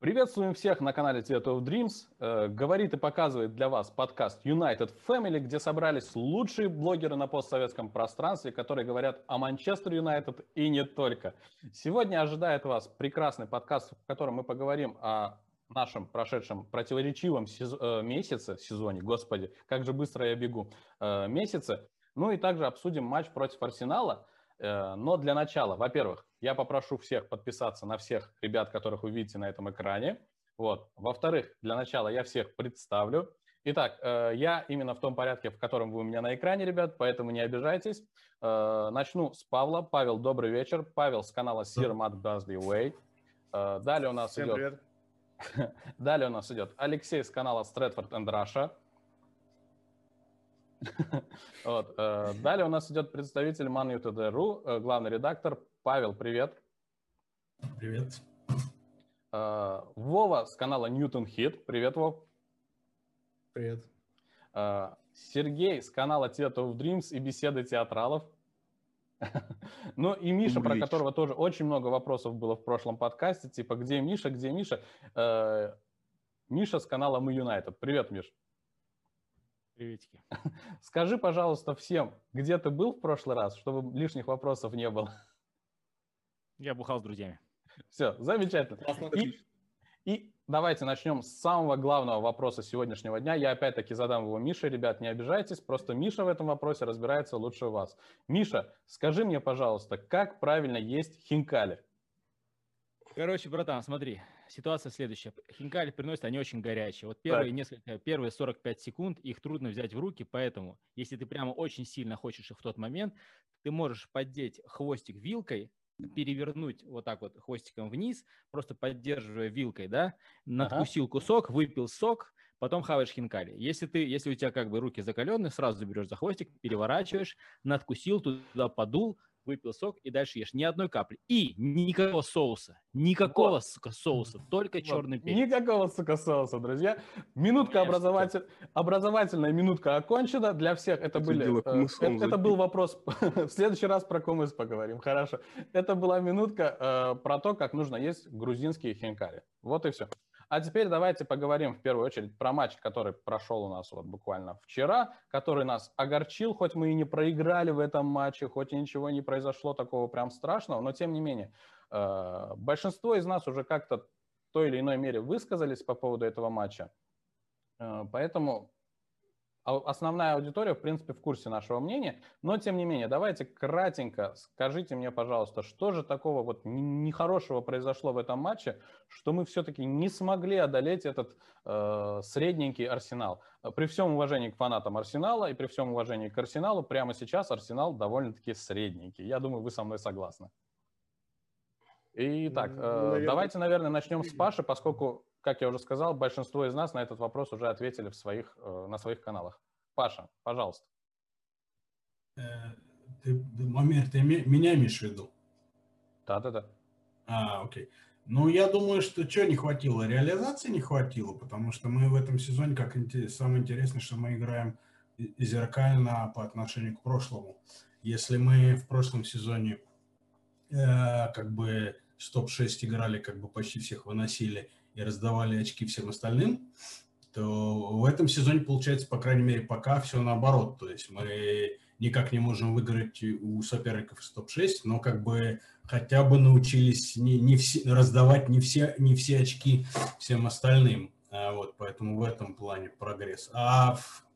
Приветствуем всех на канале Theater of Dreams. Э, говорит и показывает для вас подкаст United Family, где собрались лучшие блогеры на постсоветском пространстве, которые говорят о Манчестер Юнайтед и не только. Сегодня ожидает вас прекрасный подкаст, в котором мы поговорим о нашем прошедшем противоречивом сез... Э, месяце, сезоне, господи, как же быстро я бегу, э, месяце. Ну и также обсудим матч против Арсенала. Но для начала, во-первых, я попрошу всех подписаться на всех ребят, которых вы видите на этом экране. Вот. Во-вторых, для начала я всех представлю. Итак, э, я именно в том порядке, в котором вы у меня на экране, ребят, поэтому не обижайтесь. Э, начну с Павла. Павел, добрый вечер. Павел с канала Sir Matt Busby Way. Э, далее у нас Всем идет... Привет. Далее у нас идет Алексей с канала Stratford and Russia. вот. Далее у нас идет представитель ManUTD.ru, главный редактор Павел, привет. Привет. Uh, Вова с канала Ньютон Хит. Привет, Вов. Привет. Сергей с канала Theater of Dreams и беседы театралов. ну и Миша, про которого тоже очень много вопросов было в прошлом подкасте, типа где Миша, где Миша. Миша с канала Мы Юнайтед. Привет, Миш. Приветики. Скажи, пожалуйста, всем, где ты был в прошлый раз, чтобы лишних вопросов не было. Я бухал с друзьями. Все, замечательно. И, и давайте начнем с самого главного вопроса сегодняшнего дня. Я опять-таки задам его Мише. Ребят, не обижайтесь, просто Миша в этом вопросе разбирается лучше вас. Миша, скажи мне, пожалуйста, как правильно есть хинкали? Короче, братан, смотри, ситуация следующая. Хинкали приносят, они очень горячие. Вот первые так. несколько, первые 45 секунд их трудно взять в руки, поэтому если ты прямо очень сильно хочешь их в тот момент, ты можешь поддеть хвостик вилкой, перевернуть вот так вот хвостиком вниз, просто поддерживая вилкой, да, надкусил ага. кусок, выпил сок, потом хаваешь хинкали. Если ты, если у тебя как бы руки закаленные, сразу берешь за хвостик, переворачиваешь, надкусил, туда подул, выпил сок и дальше ешь. Ни одной капли. И никакого соуса. Никакого, вот. сука, соуса. Только вот. черный перец. Никакого, сука, соуса, друзья. Минутка образователь... образовательная минутка окончена. Для всех это, это были... Э, это, это был вопрос... в следующий раз про кумыс поговорим. Хорошо. Это была минутка э, про то, как нужно есть грузинские хинкали. Вот и все. А теперь давайте поговорим в первую очередь про матч, который прошел у нас вот буквально вчера, который нас огорчил, хоть мы и не проиграли в этом матче, хоть и ничего не произошло такого прям страшного, но тем не менее э, большинство из нас уже как-то в той или иной мере высказались по поводу этого матча. Э, поэтому основная аудитория, в принципе, в курсе нашего мнения, но тем не менее, давайте кратенько скажите мне, пожалуйста, что же такого вот нехорошего произошло в этом матче, что мы все-таки не смогли одолеть этот э, средненький Арсенал. При всем уважении к фанатам Арсенала и при всем уважении к Арсеналу, прямо сейчас Арсенал довольно-таки средненький. Я думаю, вы со мной согласны. Итак, ну, э, наверное, давайте, наверное, начнем с Паши, поскольку как я уже сказал, большинство из нас на этот вопрос уже ответили в своих, э, на своих каналах. Паша, пожалуйста. Э, ты, момент, ты меня имеешь в виду? Да-да-да. А, окей. Ну, я думаю, что что не хватило? Реализации не хватило, потому что мы в этом сезоне, как самое интересное, что мы играем зеркально по отношению к прошлому. Если мы в прошлом сезоне э, как бы с топ-6 играли, как бы почти всех выносили, и раздавали очки всем остальным, то в этом сезоне получается, по крайней мере, пока все наоборот. То есть мы никак не можем выиграть у соперников из топ-6, но как бы хотя бы научились не, не все, раздавать не все, не все очки всем остальным. А вот, поэтому в этом плане прогресс. А в,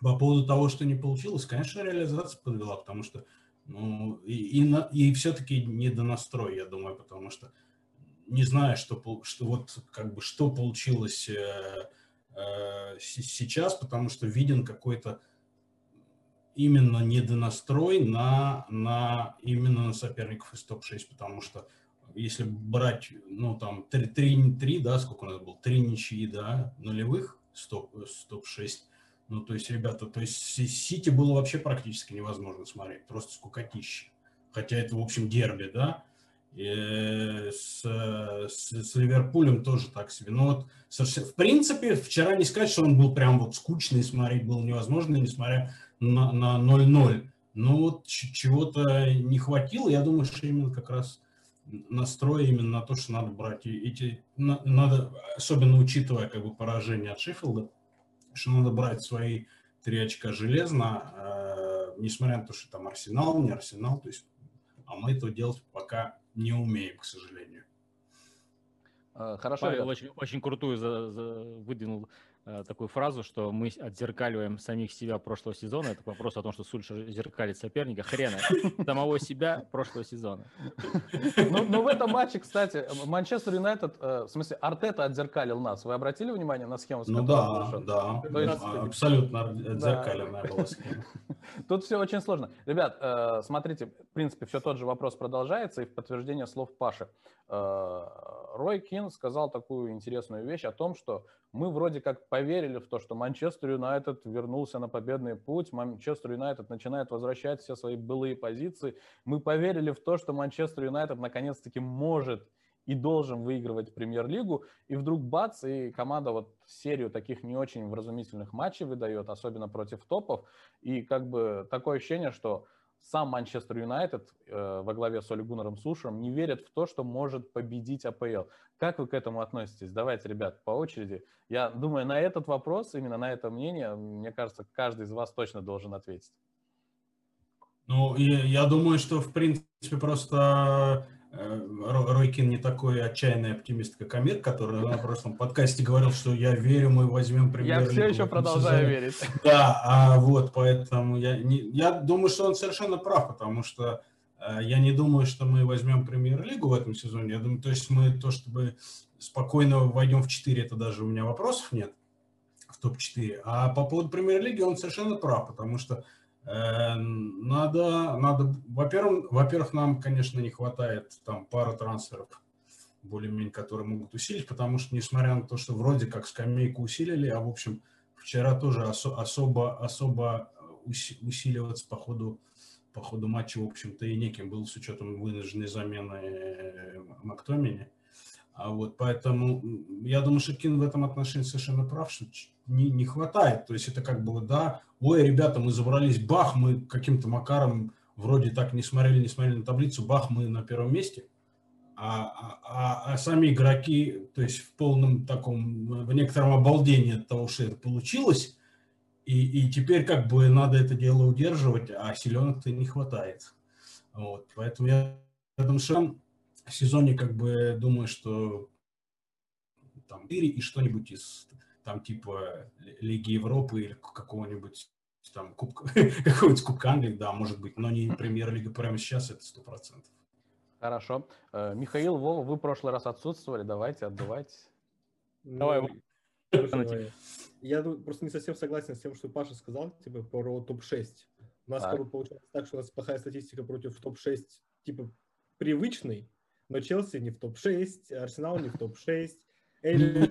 по поводу того, что не получилось, конечно, реализация подвела, потому что ну, и, и, и все-таки недонастрой, я думаю, потому что не знаю, что, что вот как бы что получилось э, э, сейчас, потому что виден какой-то именно недонастрой на, на именно на соперников из топ-6, потому что если брать, ну, там, 3, 3, 3 да, сколько у нас было, 3 ничьи, да, нулевых с топ-6, ну, то есть, ребята, то есть Сити было вообще практически невозможно смотреть, просто скукотище. Хотя это, в общем, дерби, да, и с, с, с Ливерпулем тоже так себе. Но вот, в принципе, вчера не сказать, что он был прям вот скучный, смотреть было невозможно, несмотря на, на 0-0. Но вот чего-то не хватило. Я думаю, что именно как раз настрой именно на то, что надо брать эти, надо, особенно учитывая как бы поражение от Шеффилда, что надо брать свои три очка железно, э, несмотря на то, что там Арсенал, не Арсенал, то есть, а мы этого делать пока не умеем, к сожалению. Э, хорошо, Павел очень, очень крутую за, за, выдвинул такую фразу, что мы отзеркаливаем самих себя прошлого сезона. Это вопрос о том, что Сульшер зеркалит соперника. Хрена. Самого себя прошлого сезона. Ну, но в этом матче, кстати, Манчестер Юнайтед, э, в смысле, Артета отзеркалил нас. Вы обратили внимание на схему? Ну да, да. То есть, абсолютно отзеркаленная да. была схема. Тут все очень сложно. Ребят, э, смотрите, в принципе, все тот же вопрос продолжается, и в подтверждение слов Паши. Рой Кин сказал такую интересную вещь о том, что мы вроде как поверили в то, что Манчестер Юнайтед вернулся на победный путь, Манчестер Юнайтед начинает возвращать все свои былые позиции. Мы поверили в то, что Манчестер Юнайтед наконец-таки может и должен выигрывать премьер-лигу, и вдруг бац, и команда вот серию таких не очень вразумительных матчей выдает, особенно против топов, и как бы такое ощущение, что сам Манчестер Юнайтед э, во главе с Оли Гуннером Сушером не верит в то, что может победить АПЛ. Как вы к этому относитесь? Давайте, ребят, по очереди. Я думаю, на этот вопрос, именно на это мнение, мне кажется, каждый из вас точно должен ответить. Ну, я думаю, что, в принципе, просто Ройкин не такой отчаянный оптимист, как Амир, который на прошлом подкасте говорил, что я верю, мы возьмем премьер Я все еще продолжаю сезоне. верить. Да, а вот поэтому я, не, я думаю, что он совершенно прав, потому что э, я не думаю, что мы возьмем премьер-лигу в этом сезоне. Я думаю, то есть мы то, чтобы спокойно войдем в 4, это даже у меня вопросов нет в топ-4. А по поводу премьер-лиги он совершенно прав, потому что Э, надо, надо, во-первых, во-первых, нам, конечно, не хватает там пары трансферов, более-менее, которые могут усилить, потому что, несмотря на то, что вроде как скамейку усилили, а, в общем, вчера тоже осо- особо, особо усиливаться по ходу, по ходу матча, в общем-то, и неким был с учетом вынужденной замены э, Мактомини. А вот поэтому я думаю, что Кин в этом отношении совершенно прав, что не, не хватает. То есть это как бы, да, ой, ребята, мы забрались, бах, мы каким-то макаром вроде так не смотрели, не смотрели на таблицу, бах, мы на первом месте. А, а, а, а сами игроки, то есть в полном таком, в некотором обалдении от того, что это получилось, и, и теперь как бы надо это дело удерживать, а силенок-то не хватает. Вот, поэтому я думаю, что в сезоне как бы думаю, что там 4 и что-нибудь из там типа Лиги Европы или какого-нибудь там кубка, какого-нибудь Кубка Англии, да, может быть, но не Премьер-лига прямо сейчас, это сто процентов. Хорошо. Э, Михаил, Вова, вы в прошлый раз отсутствовали, давайте, отдувайте. Ну, Давай, Давай. Я просто не совсем согласен с тем, что Паша сказал, типа, про топ-6. У нас бы получается так, что у нас плохая статистика против топ-6, типа, привычный, но Челси не в топ-6, Арсенал не в топ-6, ну,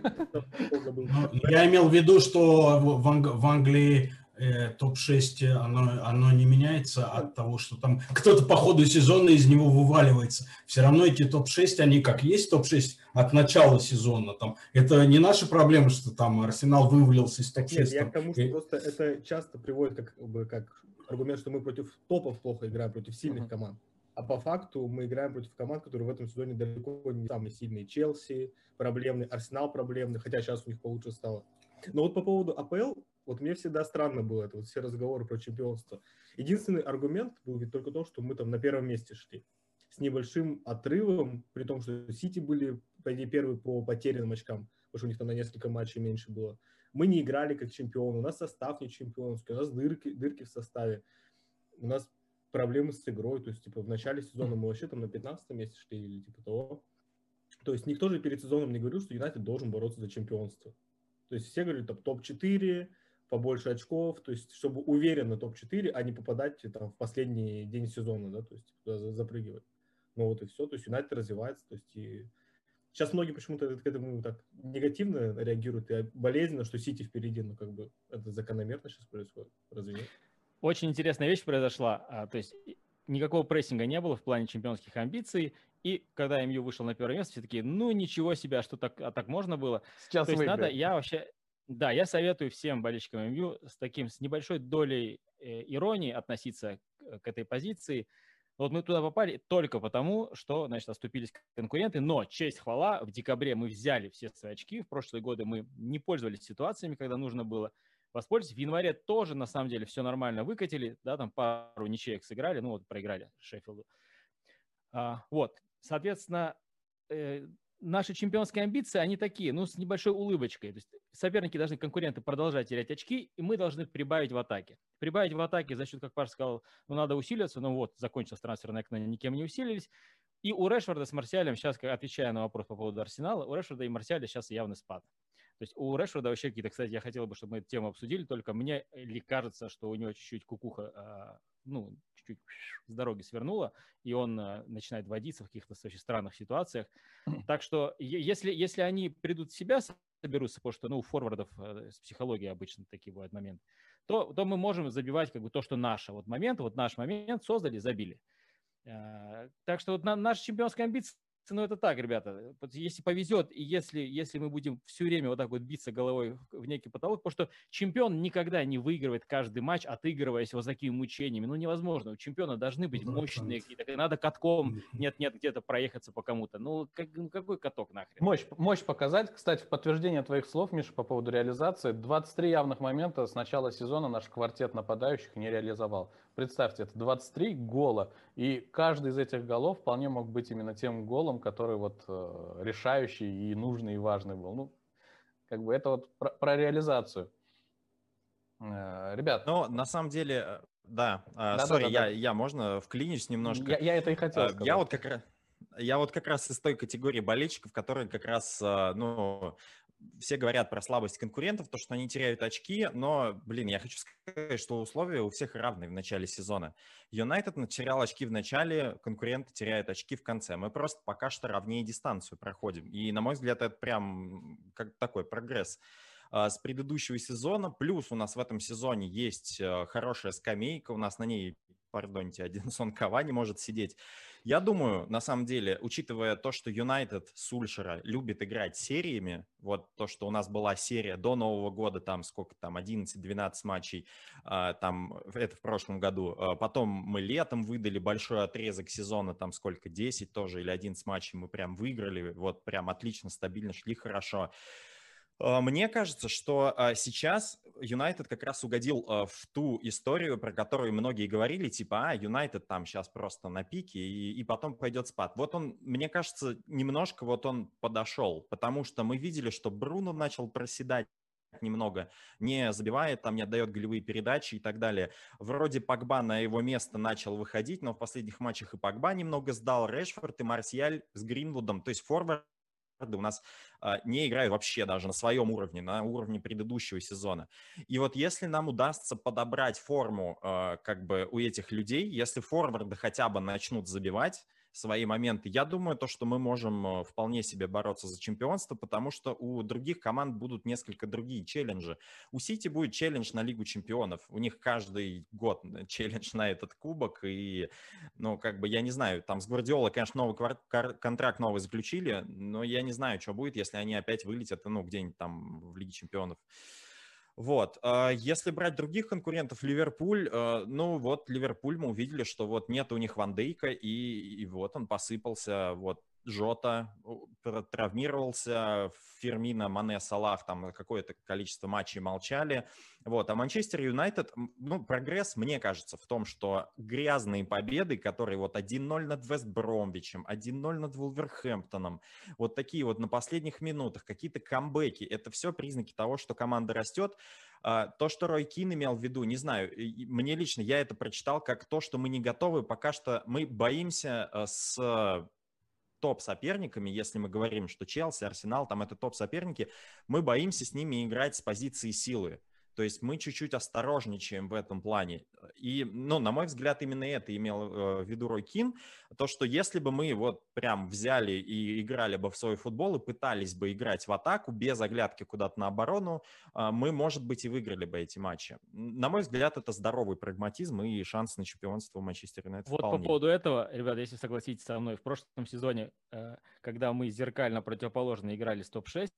я имел в виду, что в, Англии э, топ-6 оно, оно не меняется от того, что там кто-то по ходу сезона из него вываливается. Все равно эти топ-6, они как есть топ-6 от начала сезона. Там. Это не наша проблема, что там Арсенал вывалился из топ-6. Нет, я к тому, что просто это часто приводит как, как аргумент, что мы против топов плохо играем, против сильных uh-huh. команд. А по факту мы играем против команд, которые в этом сезоне далеко не самые сильные. Челси проблемный, Арсенал проблемный, хотя сейчас у них получше стало. Но вот по поводу АПЛ, вот мне всегда странно было это, вот все разговоры про чемпионство. Единственный аргумент был ведь только то, что мы там на первом месте шли. С небольшим отрывом, при том, что Сити были, по идее, первые по потерянным очкам, потому что у них там на несколько матчей меньше было. Мы не играли как чемпионы, у нас состав не чемпионский, у нас дырки, дырки в составе. У нас проблемы с игрой. То есть, типа, в начале сезона мы вообще там на 15 месте шли или типа того. То есть никто же перед сезоном не говорил, что Юнайтед должен бороться за чемпионство. То есть все говорили, там, топ-4, побольше очков, то есть чтобы уверенно топ-4, а не попадать там в последний день сезона, да, то есть туда запрыгивать. Ну вот и все, то есть Юнайтед развивается, то есть и Сейчас многие почему-то к этому так негативно реагируют и болезненно, что Сити впереди, ну как бы это закономерно сейчас происходит, разве нет? Очень интересная вещь произошла. А, то есть никакого прессинга не было в плане чемпионских амбиций. И когда МЮ вышел на первое место, все такие, ну ничего себе, а что так, а так можно было? Сейчас То есть надо, я вообще, да, я советую всем болельщикам МЮ с таким, с небольшой долей э, иронии относиться к, к этой позиции. Вот мы туда попали только потому, что, значит, оступились конкуренты, но честь хвала, в декабре мы взяли все свои очки, в прошлые годы мы не пользовались ситуациями, когда нужно было воспользоваться. В январе тоже, на самом деле, все нормально выкатили, да, там пару ничеек сыграли, ну вот проиграли Шеффилду. А, вот, соответственно, э, наши чемпионские амбиции, они такие, ну, с небольшой улыбочкой. То есть соперники должны, конкуренты продолжать терять очки, и мы должны прибавить в атаке. Прибавить в атаке за счет, как Паш сказал, ну, надо усилиться, ну, вот, закончилось трансферное окно, никем не усилились. И у Решфорда с Марсиалем, сейчас, отвечая на вопрос по поводу Арсенала, у Решфорда и Марсиаля сейчас явный спад. То есть у Решфорда вообще какие-то, кстати, я хотел бы, чтобы мы эту тему обсудили, только мне ли кажется, что у него чуть-чуть кукуха, а, ну, чуть-чуть с дороги свернула, и он а, начинает водиться в каких-то очень странных ситуациях. Так что если, если они придут в себя, соберутся, потому что, ну, у форвардов э, с психологией обычно такие бывают моменты, то, то мы можем забивать как бы то, что наше. Вот момент, вот наш момент создали, забили. А, так что вот на, наша чемпионская амбиция ну, это так, ребята. Если повезет, и если, если мы будем все время вот так вот биться головой в некий потолок, потому что чемпион никогда не выигрывает каждый матч, отыгрываясь вот такими мучениями. Ну, невозможно. У чемпиона должны быть мощные какие-то. Надо катком, нет-нет, где-то проехаться по кому-то. Ну, как, ну, какой каток нахрен? Мощь, мощь показать. Кстати, в подтверждение твоих слов, Миша, по поводу реализации. 23 явных момента с начала сезона наш квартет нападающих не реализовал. Представьте, это 23 гола, и каждый из этих голов вполне мог быть именно тем голом, который вот э, решающий и нужный и важный был. Ну, как бы это вот про, про реализацию. Э, ребят. Ну, на самом деле, э, да, э, да, сори, да, да, я, я, можно вклинюсь немножко? Я, я это и хотел сказать. Я вот как раз... Я вот как раз из той категории болельщиков, которые как раз, ну, все говорят про слабость конкурентов, то, что они теряют очки, но, блин, я хочу сказать, что условия у всех равны в начале сезона. Юнайтед потерял очки в начале, конкуренты теряют очки в конце. Мы просто пока что равнее дистанцию проходим. И, на мой взгляд, это прям как такой прогресс а, с предыдущего сезона. Плюс у нас в этом сезоне есть э, хорошая скамейка, у нас на ней, пардоньте, один сон Кавани может сидеть. Я думаю, на самом деле, учитывая то, что Юнайтед Сульшера любит играть сериями, вот то, что у нас была серия до Нового года, там сколько там, 11-12 матчей, а, там, это в прошлом году. А, потом мы летом выдали большой отрезок сезона, там сколько, 10 тоже или 11 матчей мы прям выиграли, вот прям отлично, стабильно шли хорошо. Мне кажется, что а, сейчас Юнайтед как раз угодил а, в ту историю, про которую многие говорили, типа, а, Юнайтед там сейчас просто на пике, и, и потом пойдет спад. Вот он, мне кажется, немножко вот он подошел, потому что мы видели, что Бруно начал проседать немного, не забивает, там не отдает голевые передачи и так далее. Вроде Погба на его место начал выходить, но в последних матчах и Погба немного сдал, Решфорд и Марсиаль с Гринвудом, то есть форвард у нас а, не играют вообще даже на своем уровне, на уровне предыдущего сезона. И вот если нам удастся подобрать форму а, как бы у этих людей, если форварды хотя бы начнут забивать, свои моменты. Я думаю, то, что мы можем э, вполне себе бороться за чемпионство, потому что у других команд будут несколько другие челленджи. У Сити будет челлендж на Лигу чемпионов. У них каждый год э, челлендж на этот кубок. И, ну, как бы, я не знаю, там с Гвардиола, конечно, новый контракт новый заключили, но я не знаю, что будет, если они опять вылетят, ну, где-нибудь там в Лиге чемпионов. Вот. А если брать других конкурентов, Ливерпуль, э, ну вот Ливерпуль мы увидели, что вот нет у них Ван Дейка, и, и вот он посыпался, вот Жота травмировался, Фермина, Мане, Салах там какое-то количество матчей молчали. Вот. А Манчестер Юнайтед, ну, прогресс, мне кажется, в том, что грязные победы, которые вот 1-0 над Вест Бромвичем, 1-0 над Вулверхэмптоном, вот такие вот на последних минутах, какие-то камбэки, это все признаки того, что команда растет. А, то, что Рой Кин имел в виду, не знаю, мне лично, я это прочитал как то, что мы не готовы, пока что мы боимся э, с топ-соперниками, если мы говорим, что Челси, Арсенал, там это топ-соперники, мы боимся с ними играть с позиции силы. То есть мы чуть-чуть осторожничаем в этом плане. И, ну, на мой взгляд, именно это имел э, в виду Рой Кин. То, что если бы мы вот прям взяли и играли бы в свой футбол и пытались бы играть в атаку без оглядки куда-то на оборону, э, мы, может быть, и выиграли бы эти матчи. На мой взгляд, это здоровый прагматизм и шанс на чемпионство Манчестер Юнайтед Вот вполне. по поводу этого, ребята, если согласитесь со мной, в прошлом сезоне, э, когда мы зеркально противоположно играли с топ-6,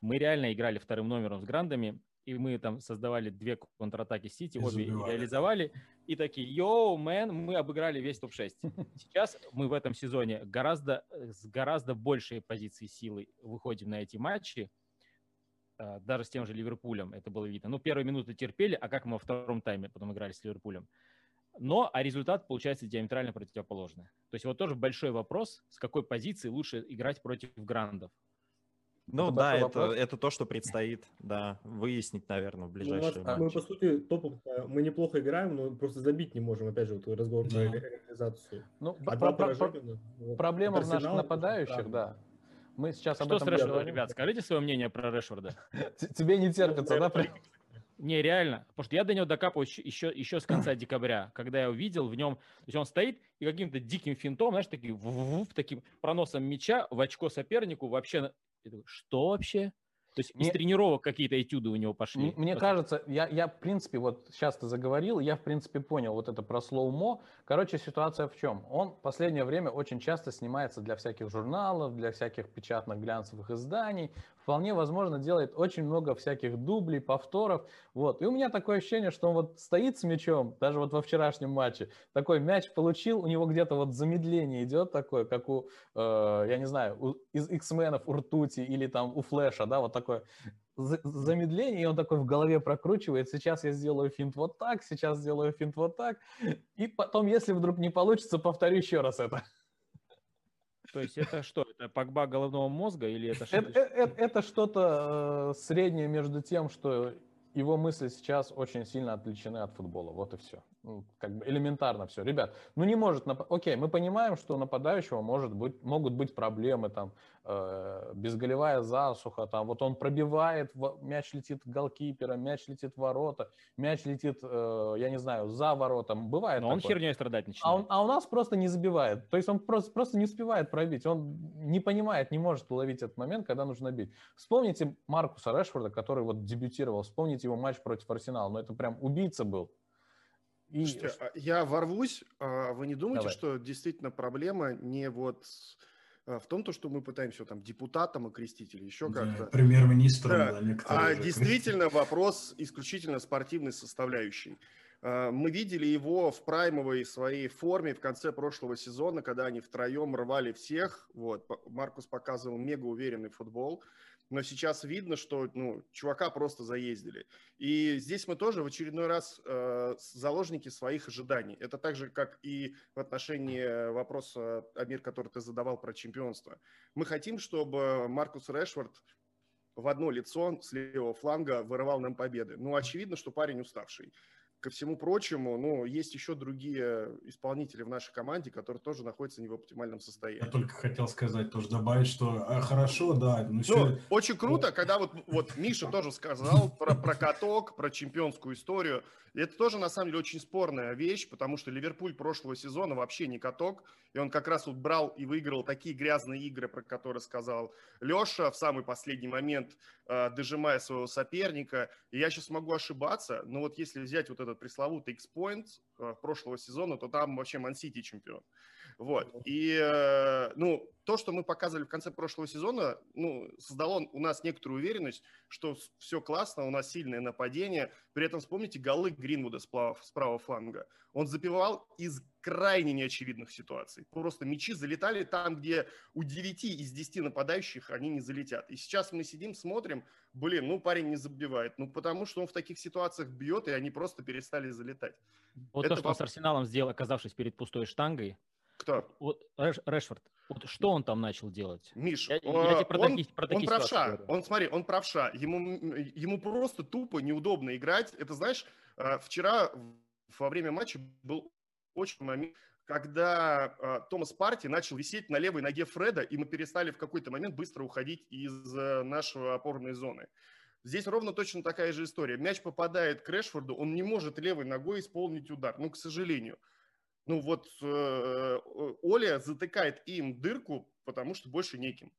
мы реально играли вторым номером с грандами, и мы там создавали две контратаки Сити, обе забивали. реализовали, и такие, йоу, мэн, мы обыграли весь топ-6. Сейчас мы в этом сезоне гораздо, с гораздо большей позиции силы выходим на эти матчи, а, даже с тем же Ливерпулем это было видно. Ну, первые минуты терпели, а как мы во втором тайме потом играли с Ливерпулем. Но, а результат получается диаметрально противоположный. То есть вот тоже большой вопрос, с какой позиции лучше играть против грандов. Ну это да, это, это то, что предстоит, да, выяснить, наверное, в ближайшие ну, Мы, по сути, топом мы неплохо играем, но просто забить не можем. Опять же, вот разговор про реализацию. Ну, а про, про, про, вот, проблема в наших нападающих, да. Мы сейчас что об этом с Решфордом, ребят, скажите свое мнение про Решфорда. Тебе не терпится, да? Не, реально. Потому что я до него докапываюсь еще, еще с конца декабря, когда я увидел в нем, то есть он стоит и каким-то диким финтом, знаешь, таким, таким проносом мяча в очко сопернику вообще что вообще? То есть мне, из тренировок какие-то этюды у него пошли. Мне кажется, я, я, в принципе, вот сейчас ты заговорил, я, в принципе, понял вот это про слоумо. Короче, ситуация в чем? Он в последнее время очень часто снимается для всяких журналов, для всяких печатных глянцевых изданий. Вполне возможно, делает очень много всяких дублей, повторов. Вот. И у меня такое ощущение, что он вот стоит с мячом, даже вот во вчерашнем матче, такой мяч получил, у него где-то вот замедление идет такое, как у, э, я не знаю, у, из X-менов у Ртути или там у Флэша, да, вот такое замедление, и он такой в голове прокручивает, сейчас я сделаю финт вот так, сейчас сделаю финт вот так, и потом, если вдруг не получится, повторю еще раз это. То есть это что? Это погба головного мозга или это что-то? Это, это, это что-то э, среднее между тем, что его мысли сейчас очень сильно отличены от футбола. Вот и все. Ну, как бы элементарно все. Ребят, ну не может... Нап... Окей, мы понимаем, что у нападающего может быть, могут быть проблемы, там, э, безголевая засуха, там, вот он пробивает, мяч летит голкипера, мяч летит в ворота, мяч летит, э, я не знаю, за воротом. Бывает Но такое. он херней страдать начинает. А, он, а у нас просто не забивает. То есть он просто, просто не успевает пробить. Он не понимает, не может уловить этот момент, когда нужно бить. Вспомните Маркуса Решфорда, который вот дебютировал. Вспомните его матч против Арсенала. Но это прям убийца был. И... Слушайте, а я ворвусь. А вы не думаете, Давай. что действительно проблема не вот а, в том, то, что мы пытаемся там депутатам окрестить или еще да, как-то. Премьер-министром. Да. Да, а действительно вопрос исключительно спортивной составляющей. Мы видели его в праймовой своей форме в конце прошлого сезона, когда они втроем рвали всех. Вот. Маркус показывал мега уверенный футбол но сейчас видно, что ну, чувака просто заездили. И здесь мы тоже в очередной раз э, заложники своих ожиданий. Это так же, как и в отношении вопроса, Амир, который ты задавал про чемпионство. Мы хотим, чтобы Маркус Решфорд в одно лицо с левого фланга вырывал нам победы. Ну, очевидно, что парень уставший ко всему прочему, ну, есть еще другие исполнители в нашей команде, которые тоже находятся не в оптимальном состоянии. Я только хотел сказать, тоже добавить, что а, хорошо, да. Ну, ну, очень круто, когда вот, вот Миша тоже сказал про, про каток, про чемпионскую историю. И это тоже, на самом деле, очень спорная вещь, потому что Ливерпуль прошлого сезона вообще не каток, и он как раз вот брал и выиграл такие грязные игры, про которые сказал Леша в самый последний момент, э, дожимая своего соперника. И я сейчас могу ошибаться, но вот если взять вот этот пресловутый X-Point э, прошлого сезона, то там вообще Ман-Сити чемпион. Вот. И, э, ну, то, что мы показывали в конце прошлого сезона, ну, создало у нас некоторую уверенность, что все классно, у нас сильное нападение. При этом вспомните голы Гринвуда с правого фланга. Он забивал из крайне неочевидных ситуаций. Просто мячи залетали там, где у 9 из 10 нападающих они не залетят. И сейчас мы сидим, смотрим, блин, ну парень не забивает. Ну потому что он в таких ситуациях бьет, и они просто перестали залетать. Вот Это то, что он с Арсеналом сделал, оказавшись перед пустой штангой, кто? Вот Рэш, Решфорд. Вот что он там начал делать? Миш, я, я тебе про он, такие, про такие он правша. Он, смотри, он правша. Ему, ему просто тупо неудобно играть. Это, знаешь, э, вчера во время матча был очень момент, когда э, Томас Парти начал висеть на левой ноге Фреда, и мы перестали в какой-то момент быстро уходить из э, нашей опорной зоны. Здесь ровно точно такая же история. Мяч попадает к Решфорду, он не может левой ногой исполнить удар, ну, к сожалению ну вот э, Оля затыкает им дырку, потому что больше неким.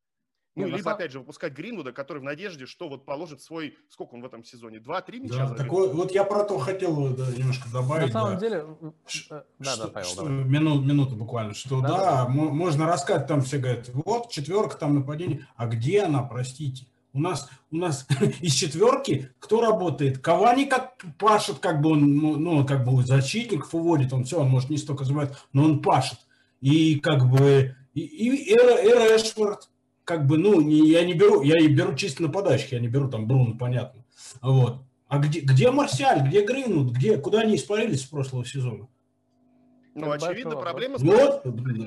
Ну, не, либо, самом... опять же, выпускать Гринвуда, который в надежде, что вот положит свой... Сколько он в этом сезоне? Два-три мяча? Да, такой, вот я про то хотел да, немножко добавить. На самом да. деле... Ш, да, что, да, Павел, что, давай. Минут, минуту буквально. Что да, да, да, можно рассказать, там все говорят, вот четверка, там нападение. А где она, простите? У нас, у нас из четверки кто работает? Кавани как пашет, как бы он, ну, ну как бы защитников уводит, он все, он может не столько забивать, но он пашет. И как бы, и, и, и, и Эшфорд, как бы, ну, не, я не беру, я и беру чисто нападающих, я не беру там Бруно, понятно. Вот. А где, где Марсиаль, где Гринвуд, где, куда они испарились с прошлого сезона? Ну, очевидно, проблема с вот.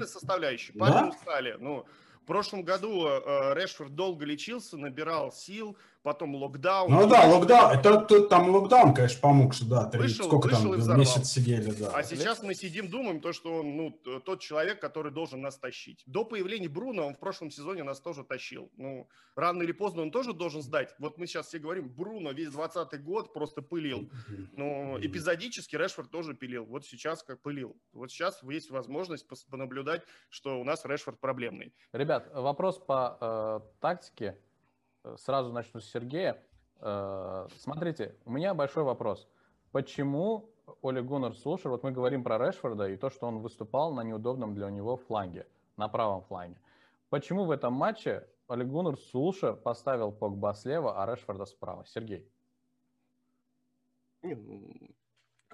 составляющей. Парни да? устали. Ну, в прошлом году э, Решфорд долго лечился, набирал сил, потом локдаун. Ну да, локдаун, это, это, там локдаун, конечно, помог, что да, 3, вышел, сколько вышел там, месяц сидели, да. А сейчас мы сидим, думаем, то, что он, ну, тот человек, который должен нас тащить. До появления Бруно он в прошлом сезоне нас тоже тащил. Ну, рано или поздно он тоже должен сдать. Вот мы сейчас все говорим, Бруно весь 20 год просто пылил. Но эпизодически Решфорд тоже пилил. Вот сейчас как пылил. Вот сейчас есть возможность понаблюдать, что у нас Решфорд проблемный. Ребят, вопрос по э, тактике сразу начну с Сергея. Э, смотрите, у меня большой вопрос. Почему Оли Гуннер Сулшер, вот мы говорим про Решфорда и то, что он выступал на неудобном для него фланге, на правом фланге. Почему в этом матче Оли Гуннер Сулшер поставил Погба слева, а Решфорда справа? Сергей. Ну,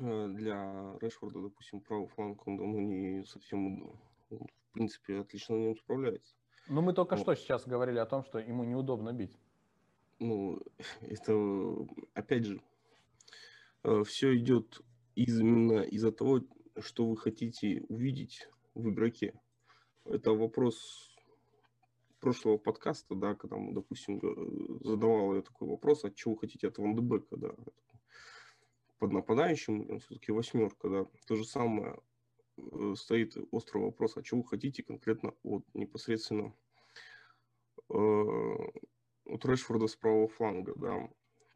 э, для Решфорда, допустим, правый фланг, он давно не совсем, он, в принципе, отлично на нем справляется. Ну, мы только ну, что сейчас говорили о том, что ему неудобно бить. Ну, это, опять же, э, все идет из, именно из-за того, что вы хотите увидеть в игроке. Это вопрос прошлого подкаста, да, когда мы, допустим, задавал я такой вопрос, а чего вы хотите от Ван Дебека, да, под нападающим, он все-таки восьмерка, да. То же самое Э, стоит острый вопрос, а чего вы хотите конкретно от непосредственно э, от Решфорда с правого фланга, да.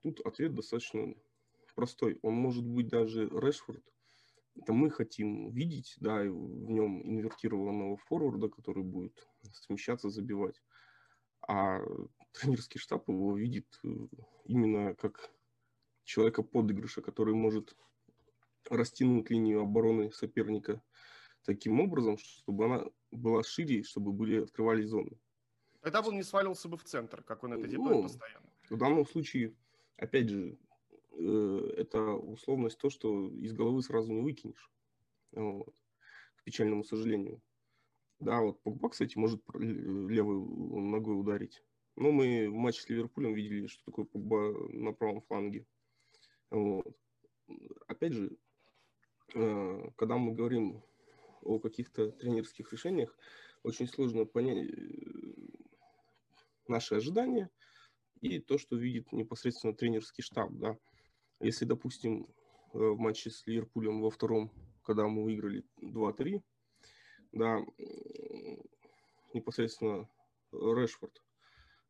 Тут ответ достаточно простой. Он может быть даже Решфорд. Это мы хотим видеть, да, в нем инвертированного форварда, который будет смещаться, забивать. А тренерский штаб его видит э, именно как человека подыгрыша, который может растянуть линию обороны соперника таким образом, чтобы она была шире, чтобы были открывались зоны. Тогда бы он не свалился бы в центр, как он это делает ну, постоянно. В данном случае, опять же, э, это условность то, что из головы сразу не выкинешь. Вот. К печальному сожалению. Да, вот Погба, кстати, может левой ногой ударить. Но мы в матче с Ливерпулем видели, что такое Погба на правом фланге. Вот. Опять же, когда мы говорим о каких-то тренерских решениях, очень сложно понять э, наши ожидания и то, что видит непосредственно тренерский штаб. Да. Если, допустим, э, в матче с Ливерпулем во втором, когда мы выиграли 2-3, да, непосредственно Решфорд,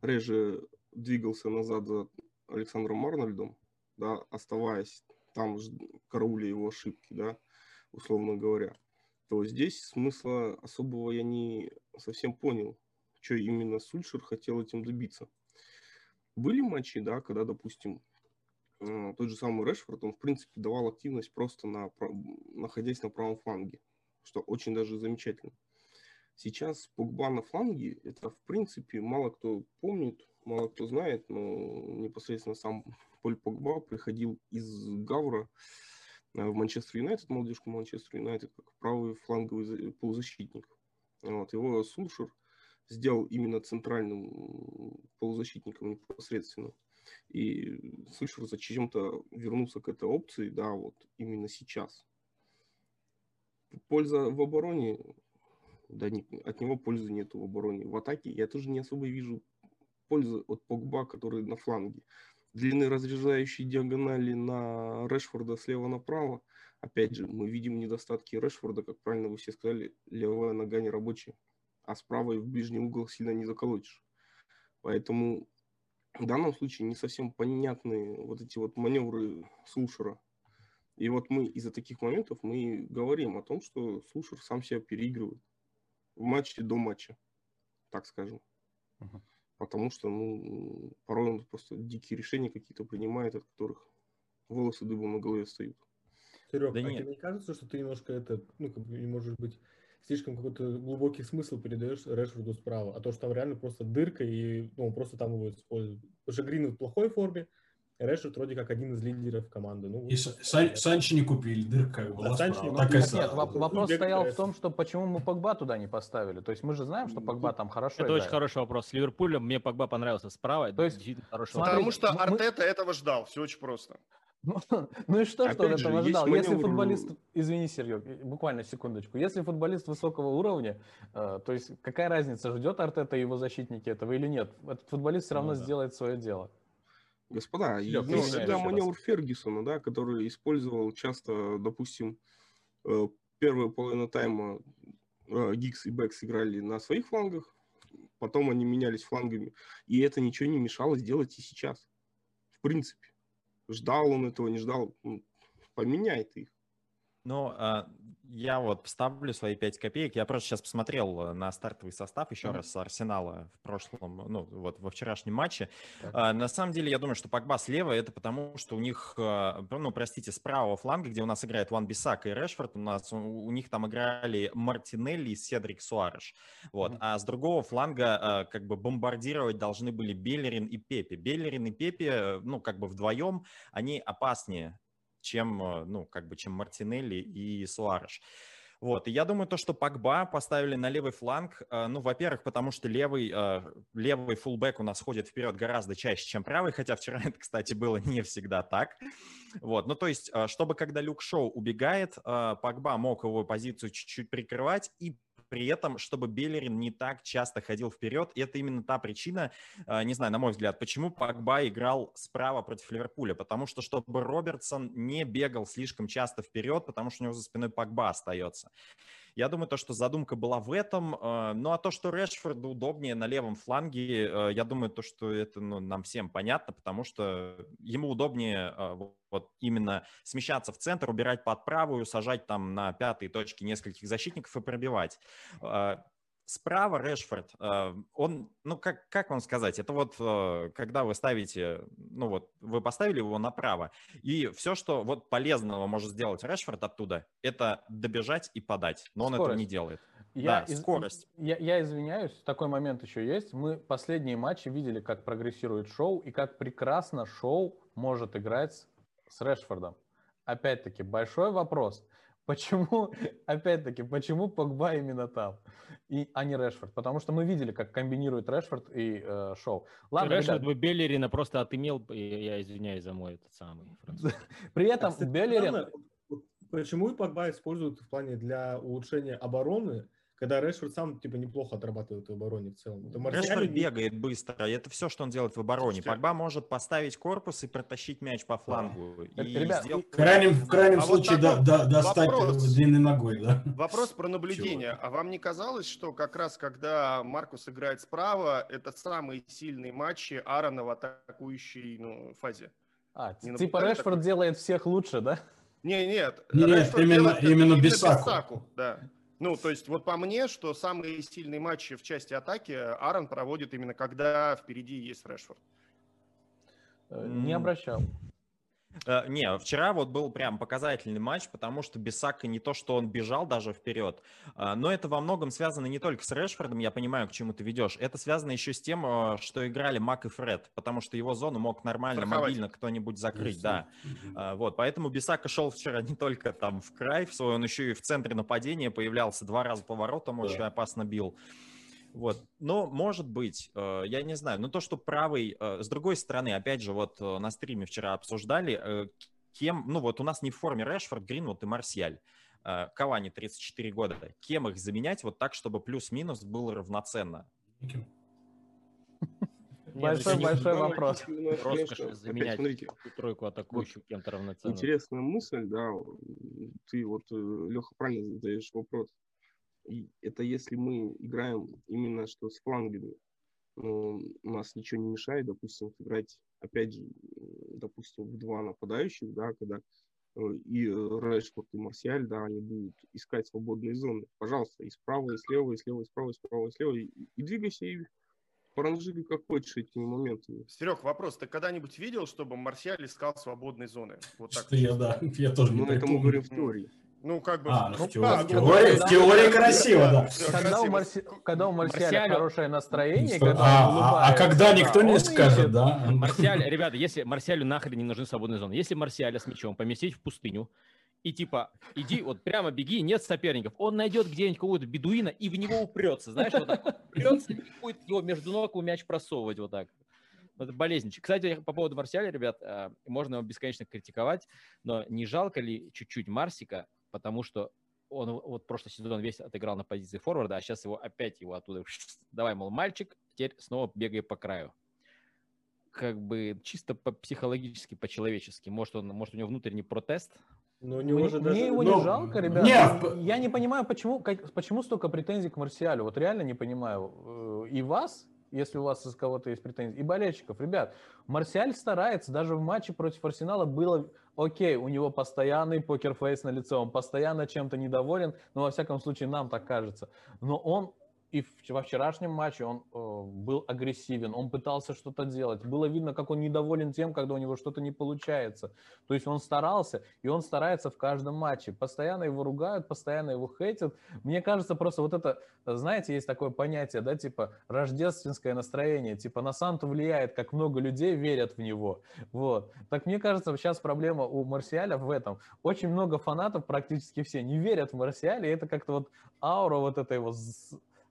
Реже двигался назад за Александром Арнольдом, да, оставаясь там, карауля его ошибки, да, условно говоря то здесь смысла особого я не совсем понял, что именно Сульшер хотел этим добиться. Были матчи, да, когда, допустим, э, тот же самый Решфорд, он, в принципе, давал активность просто на, находясь на правом фланге, что очень даже замечательно. Сейчас Погба на фланге, это, в принципе, мало кто помнит, мало кто знает, но непосредственно сам Поль Погба приходил из Гавра, Э, в Манчестер Юнайтед, молодежку Манчестер Юнайтед, как правый фланговый полузащитник. Вот. Его Сулшер сделал именно центральным полузащитником непосредственно. И Сульшер зачем-то вернулся к этой опции, да, вот именно сейчас. Польза в обороне, да, от него пользы нету в обороне. В атаке я тоже не особо вижу пользы от Погба, который на фланге длины разрезающей диагонали на Решфорда слева направо. Опять же, мы видим недостатки Решфорда, как правильно вы все сказали, левая нога не рабочая, а с правой в ближний угол сильно не заколотишь. Поэтому в данном случае не совсем понятны вот эти вот маневры Сулшера. И вот мы из-за таких моментов мы говорим о том, что Сулшер сам себя переигрывает в матче до матча, так скажем. Uh-huh потому что, ну, порой он просто дикие решения какие-то принимает, от которых волосы дыбом на голове встают. Серег, да а нет. тебе не кажется, что ты немножко это, ну, как бы, может быть, слишком какой-то глубокий смысл передаешь Решфорду справа, а то, что там реально просто дырка, и ну, просто там его используют. Потому что Грин в плохой форме, Решет вроде как один из лидеров команды. Ну, и Сан, Санчи не купили, дырка была да, Санчи не так Нет, нет, вопрос ну, стоял в том, что почему мы Погба туда не поставили. То есть мы же знаем, что Погба там хорошо Это играет. очень хороший вопрос. С Ливерпулем мне Погба понравился справа. То есть, хороший Потому что Артета этого ждал, все очень просто. Ну, ну и что, Опять что он же, этого ждал? Если футболист, извини, Сергей, буквально секундочку, если футболист высокого уровня, э, то есть какая разница, ждет Артета и его защитники этого или нет? Этот футболист все равно ну, да. сделает свое дело. Господа, есть ну, всегда маневр Фергюсона, да, который использовал часто, допустим, э, первую половину тайма э, Гикс и Бэкс играли на своих флангах, потом они менялись флангами, и это ничего не мешало сделать и сейчас. В принципе. Ждал он этого, не ждал, поменяй ты их. Ну, а, я вот вставлю свои 5 копеек. Я просто сейчас посмотрел э, на стартовый состав еще mm-hmm. раз Арсенала в прошлом, ну, вот во вчерашнем матче. А, на самом деле, я думаю, что Погба слева, это потому, что у них, э, ну, простите, с правого фланга, где у нас играет Ван Бисак и Решфорд, у нас у, у них там играли Мартинелли и Седрик Суареш. Вот. Mm-hmm. А с другого фланга как бы бомбардировать должны были Беллерин и Пепе. Беллерин и Пепе, ну, как бы вдвоем, они опаснее чем, э, ну, как бы, чем Мартинелли и Суареш. Вот, и я думаю, то, что Пакба поставили на левый фланг, э, ну, во-первых, потому что левый, э, левый фулбэк у нас ходит вперед гораздо чаще, чем правый, хотя вчера это, кстати, было не всегда так. Вот, ну, то есть, чтобы когда Люк Шоу убегает, Пакба мог его позицию чуть-чуть прикрывать и при этом, чтобы Беллерин не так часто ходил вперед. И это именно та причина, а, не знаю, на мой взгляд, почему Пакба играл справа против Ливерпуля. Потому что, чтобы Робертсон не бегал слишком часто вперед, потому что у него за спиной Пакба остается. Я думаю, то, что задумка была в этом. А, ну, а то, что Решфорду удобнее на левом фланге, а, я думаю, то, что это ну, нам всем понятно, потому что ему удобнее вот именно смещаться в центр, убирать под правую, сажать там на пятые точки нескольких защитников и пробивать. Справа Решфорд, а, он, ну как, как вам сказать, это вот а, когда вы ставите, ну вот вы поставили его направо, и все, что вот полезного может сделать Решфорд оттуда, это добежать и подать, но он скорость. этого не делает. Я, да, из, скорость. Я, я извиняюсь, такой момент еще есть. Мы последние матчи видели, как прогрессирует шоу и как прекрасно шоу может играть с Решфордом. Опять-таки, большой вопрос. Почему, опять-таки, почему Погба именно там, и, а не Решфорд? Потому что мы видели, как комбинирует Решфорд и э, Шоу. Ладно, Решфорд ребят... бы Беллерина просто отымел, я извиняюсь за мой этот самый При этом Беллерин... Почему Погба используют в плане для улучшения обороны когда Решфорд сам типа неплохо отрабатывает в обороне в целом. Это Решфорд бегает быстро, это все, что он делает в обороне. Погба может поставить корпус и протащить мяч по флангу. Да. И Ребят, сделать... в крайнем, в крайнем а случае вот да, да, достать вопрос, длинной ногой. Да. Вопрос про наблюдение. Чего? А вам не казалось, что как раз когда Маркус играет справа, это самые сильные матчи Аарона в атакующей ну, фазе? А, не типа Решфорд такой? делает всех лучше, да? Не, нет. Нет, Решфорд именно, именно, именно Бисаку. Бисаку. Да. Ну, то есть вот по мне, что самые сильные матчи в части атаки Аарон проводит именно когда впереди есть Решфорд. Э, не обращал. Э, не, вчера вот был прям показательный матч, потому что Бисака не то, что он бежал даже вперед, э, но это во многом связано не только с Решфордом, я понимаю, к чему ты ведешь, это связано еще с тем, э, что играли Мак и Фред, потому что его зону мог нормально, Страховать. мобильно кто-нибудь закрыть, да. Вот, поэтому Бисака шел вчера не только там в край в свой, он еще и в центре нападения появлялся два раза поворотом, очень опасно бил. Вот. Но, может быть, э, я не знаю, но то, что правый, э, с другой стороны, опять же, вот э, на стриме вчера обсуждали, кем, ну вот у нас не в форме Решфорд, Гринвуд и Марсиаль. Кавани 34 года. Кем их заменять вот так, чтобы плюс-минус было равноценно? Большой-большой вопрос. Роскошь заменять тройку атакующую кем-то равноценно. Интересная мысль, да. Ты вот, Леха, правильно задаешь вопрос. И это если мы играем именно что с флангами. Но у нас ничего не мешает, допустим, играть, опять же, допустим, в два нападающих, да, когда э, и Решфорд, и Марсиаль, да, они будут искать свободные зоны. Пожалуйста, и справа, и слева, и слева, и справа, и справа, и слева, и, и двигайся, и паранжига как хочешь этими моментами. Серег, вопрос, ты когда-нибудь видел, чтобы Марсиаль искал свободные зоны? Вот так. Что я, да, я тоже не Ну, это мы говорим в теории. Ну, как бы... А, ну, в теории, в теории, в теории красиво, да. Когда у, Марси... когда у Марсиаля Марсиалю... хорошее настроение, Что? когда А, он а, улыбается, а когда никто не скажет, да? Марсиаль, ребята, если Марсиалю нахрен не нужны свободные зоны, если Марсиаля с мячом поместить в пустыню, и типа, иди, вот прямо беги, нет соперников, он найдет где-нибудь какого-то бедуина и в него упрется, знаешь, вот так упрется и будет его между ног мяч просовывать вот так. Это болезненчик. Кстати, по поводу Марсиаля, ребят, э, можно его бесконечно критиковать, но не жалко ли чуть-чуть Марсика, потому что он вот прошлый сезон весь отыграл на позиции форварда, а сейчас его опять его оттуда, давай, мол, мальчик, теперь снова бегай по краю. Как бы чисто по психологически, по-человечески. Может, он, может, у него внутренний протест, Но у него Мне, же мне даже... его Ну, не жалко, ребят. не, Я не понимаю, почему, как- почему столько претензий к Марсиалю. Вот реально не понимаю. Э, И вас, если у вас из кого-то есть претензии, и болельщиков. Ребят, Марсиаль старается. Даже в матче против Арсенала было окей, у него постоянный покерфейс на лице, он постоянно чем-то недоволен, но во всяком случае нам так кажется. Но он и во вчерашнем матче он э, был агрессивен, он пытался что-то делать. Было видно, как он недоволен тем, когда у него что-то не получается. То есть он старался, и он старается в каждом матче. Постоянно его ругают, постоянно его хейтят. Мне кажется, просто вот это, знаете, есть такое понятие, да, типа рождественское настроение, типа на Санту влияет, как много людей верят в него. Вот. Так мне кажется, сейчас проблема у Марсиаля в этом. Очень много фанатов, практически все, не верят в Марсиаля, и это как-то вот аура вот этой его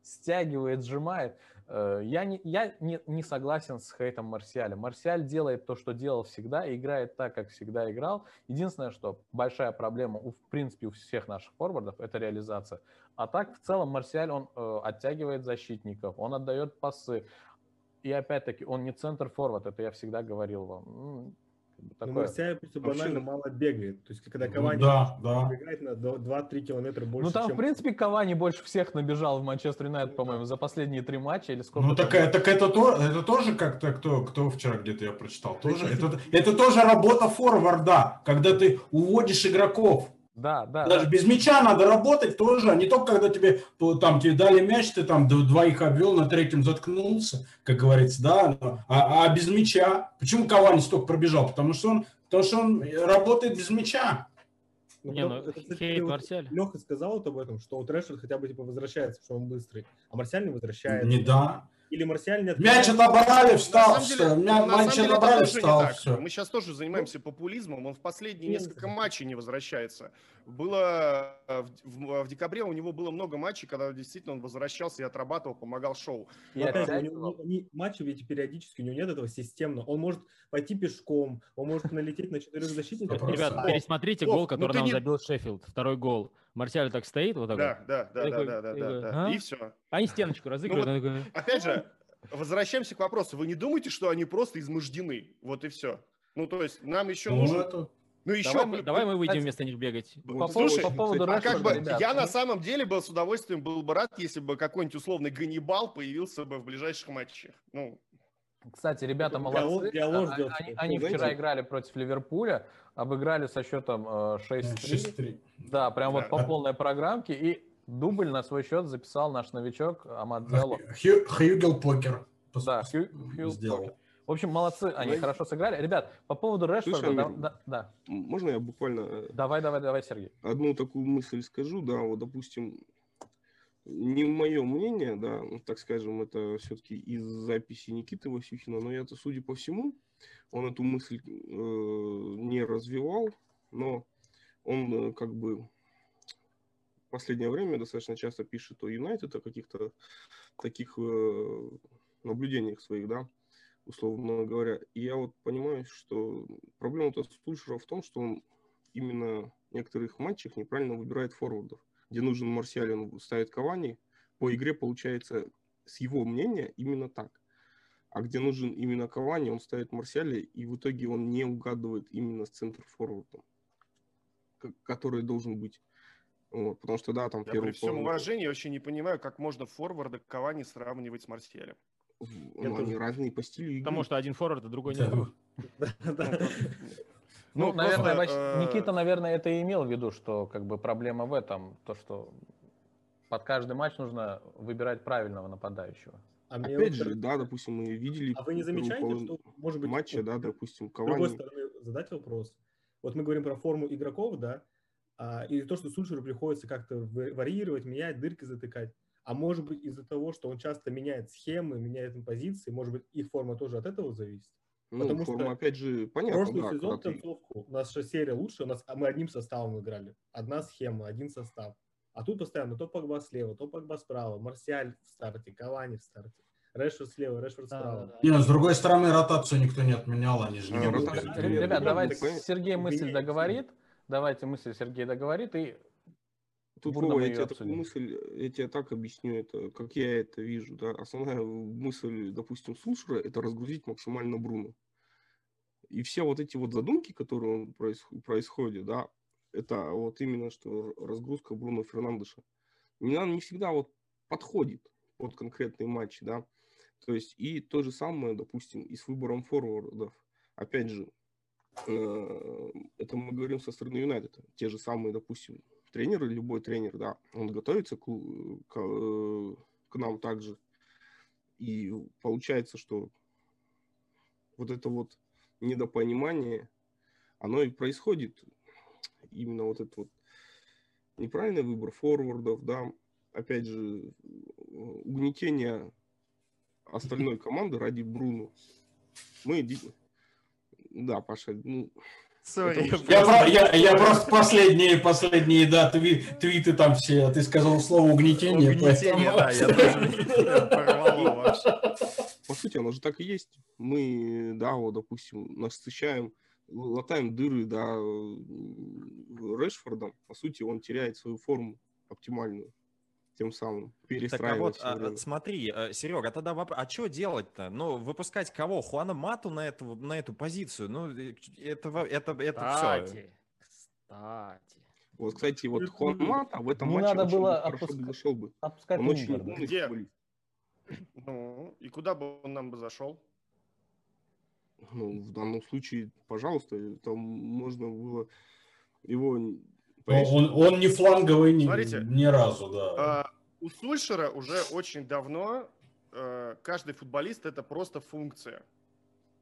стягивает, сжимает. Э, Я, не, я не, не согласен с хейтом Марсиаля. Марсиаль делает то, что делал всегда, и играет так, как всегда играл. Единственное, что большая проблема, у, в принципе, у всех наших форвардов, это реализация. А так, в целом, Марсиаль, он э, оттягивает защитников, он отдает пасы. И опять-таки, он не центр-форвард, это я всегда говорил вам. Как бы Ну, такое. Марсиаль просто Вообще- банально мало бегает. То есть, когда Ну Кавани да, да. бегает на до- 2-3 километра больше, Ну, там, чем... в принципе, Кавани больше всех набежал в Манчестер Юнайтед, Ну, по-моему, за последние три матча или сколько Ну так, э, так это, то, это тоже как-то, кто, кто вчера где-то я прочитал, тоже, это, это тоже работа форварда, когда ты уводишь игроков. Да, да. Даже без мяча надо работать тоже, а не только когда тебе там тебе дали мяч, ты там двоих обвел, на третьем заткнулся, как говорится, да, но- а, а без мяча. Почему Кавани столько пробежал? Потому что он, потому что он работает без мяча. Ну, Не, вот ну, это, кстати, хейт вот. Леха сказал вот об этом, что вот Решфорд хотя бы типа возвращается, что он быстрый, а Марсиаль не возвращается. Не да. Или Марсиаль не Мяч отобрали, На встал, самом деле, все. Мя- на Мяч отобрали, встал, все. Мы сейчас тоже занимаемся популизмом. Он в последние Ну, несколько да. матчей не возвращается. Было э, в, в- в декабре у него было много матчей, когда действительно он возвращался и отрабатывал, помогал шоу. И Но опять же, у него не- матчи ведь периодически, у него нет этого системно. Он может пойти пешком, он может налететь на четырех защитников. Ребят, пересмотрите гол, ну который нам забил Шеффилд. Второй гол. Марсиаль так стоит вот так Да, вот. да, да, да, Такой- да, да, такой, да, да. а? И все. Они стеночку разыгрывают. Ну он такой, Опять же, возвращаемся к вопросу. Вы не думаете, что они просто измождены? Вот и все. Ну, то есть, нам еще Ну, нужно... это- Ну, еще... давай, мы, давай мы выйдем вместо них бегать. По, Слушай, поводу, по поводу А как бы, ребят, я на ну, самом деле был с удовольствием был бы рад, если бы какой-нибудь условный Ганнибал появился бы в ближайших матчах. Ну, Кстати, ребята Диалог- молодцы. диалог ждет. Они, они вчера играли против Ливерпуля, обыграли со счетом э, 6-3. 6-3. Да, прям вот Да. по полной программке. И дубль на свой счет записал наш новичок Амад Диалlo. Хью- Хьюгел Покер. Да, Хью- Хью сделал. Покер. В общем, молодцы, они Знаете- хорошо сыграли. Ребят, по поводу Решфорда, да, да, да. Можно я буквально э, давай, давай, давай, Сергей. одну такую мысль скажу, да, вот, допустим, не мое мнение, да, ну, так скажем, это все-таки из записи Никиты Васюхина, но я-то, судя по всему, он эту мысль э, не развивал, но он э, как бы в последнее время достаточно часто пишет о Юнайтед, о каких-то таких э, наблюдениях своих, да, условно говоря. И я вот понимаю, что проблема-то Сульшера в том, что он именно в некоторых матчах неправильно выбирает форвардов. Где нужен Марсиаль, он ставит Кавани. По игре получается, с его мнения, именно так. А где нужен именно Кавани, он ставит Марсиаля, и в итоге он не угадывает именно с центр форвардом, к- который должен быть. Вот, потому что, да, там я при всем половину- уважении вообще не понимаю, как можно форварда Кавани сравнивать с Марсиалем. ну, они тоже. разные по стилю игры. Потому что один форвард, а другой Да. нет. Ну, Ну, наверное, просто, Вась- э, Никита, наверное, это и имел в виду, что как бы проблема в этом, то, что под каждый матч нужно выбирать правильного нападающего. А мне Опять вот же, да, допустим, мы видели А вы не замечаете, половину что, может быть, матча, вот да, допустим, с другой Кавани. стороны задать вопрос? Вот мы говорим про форму игроков, да, а, и то, что Сульшеру приходится как-то варьировать, менять, дырки затыкать. А может быть из-за того, что он часто меняет схемы, меняет позиции, может быть их форма тоже от этого зависит? Ну, Потому форма, что опять же, понятно. Прошлый да, сезон, концовку, у нас же серия лучше, у нас, а мы одним составом играли. Одна схема, один состав. А тут постоянно то Погба слева, то Погба справа, Марсиаль в старте, Кавани в старте. Решфорд слева, Решфорд справа. Да, да. Не, ну, с другой стороны, ротацию никто не отменял, они же не а, Ребят, давайте Сергей мысль договорит. Давайте мысль Сергей договорит и Тут, Вова, я тебе такую мысль, я тебе так объясню это, как я это вижу, да. Основная мысль, допустим, Сушера, это разгрузить максимально Бруно. И все вот эти вот задумки, которые он происходят, да, это вот именно что разгрузка Бруно Фернандеша. Мне не всегда вот подходит под конкретные матчи, да. То есть и то же самое, допустим, и с выбором форвардов. Опять же, э, это мы говорим со стороны Юнайтеда. Те же самые, допустим, тренеры, любой тренер, да, он готовится к, к, э, к нам также. И получается, что вот это вот недопонимание, оно и происходит. Именно вот этот вот неправильный выбор форвардов, да, опять же, угнетение остальной команды ради Бруну. Мы, да, Паша, ну, Sorry, я, я, я, просто последние, последние, да, тви, твиты там все, ты сказал слово угнетение. Угнетение, поэтому... да, я тоже вообще. По сути, оно же так и есть. Мы, да, вот, допустим, насыщаем, латаем дыры, да, Решфордом. По сути, он теряет свою форму оптимальную тем самым перестраивать. Так, а вот, а, смотри, э, Серега, а тогда вопрос, а что делать-то? Ну, выпускать кого? Хуана Мату на эту, на эту позицию? Ну, это, это, это кстати, все. Кстати. Вот, кстати, вот Хуан Мата в этом Не матче надо было отпуск... бы зашел бы. Отпускать он очень Где? Ну, и куда бы он нам бы зашел? Ну, в данном случае, пожалуйста, там можно было его он, он не фланговый ни, Смотрите, ни разу, да. Э, у Сульшера уже очень давно э, каждый футболист это просто функция.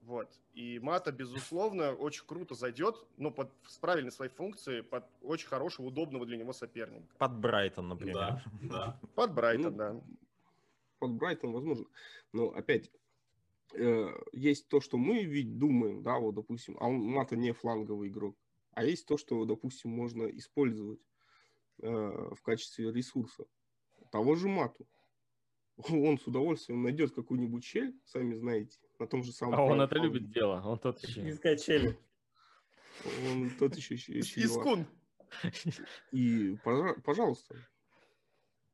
Вот. И Мата, безусловно, очень круто зайдет, но под, с правильной своей функцией, под очень хорошего, удобного для него соперника. Под Брайтон, например. Да, да. Под Брайтон, ну, да. Под Брайтон, возможно. Но опять, э, есть то, что мы ведь думаем, да, вот, допустим, а он, Мата не фланговый игрок. А есть то, что, допустим, можно использовать э, в качестве ресурса. Того же мату. Он с удовольствием найдет какую-нибудь щель, сами знаете, на том же самом... А он это любит дело, он тот еще... Искать щели. Он тот еще... Искун. И, пожалуйста,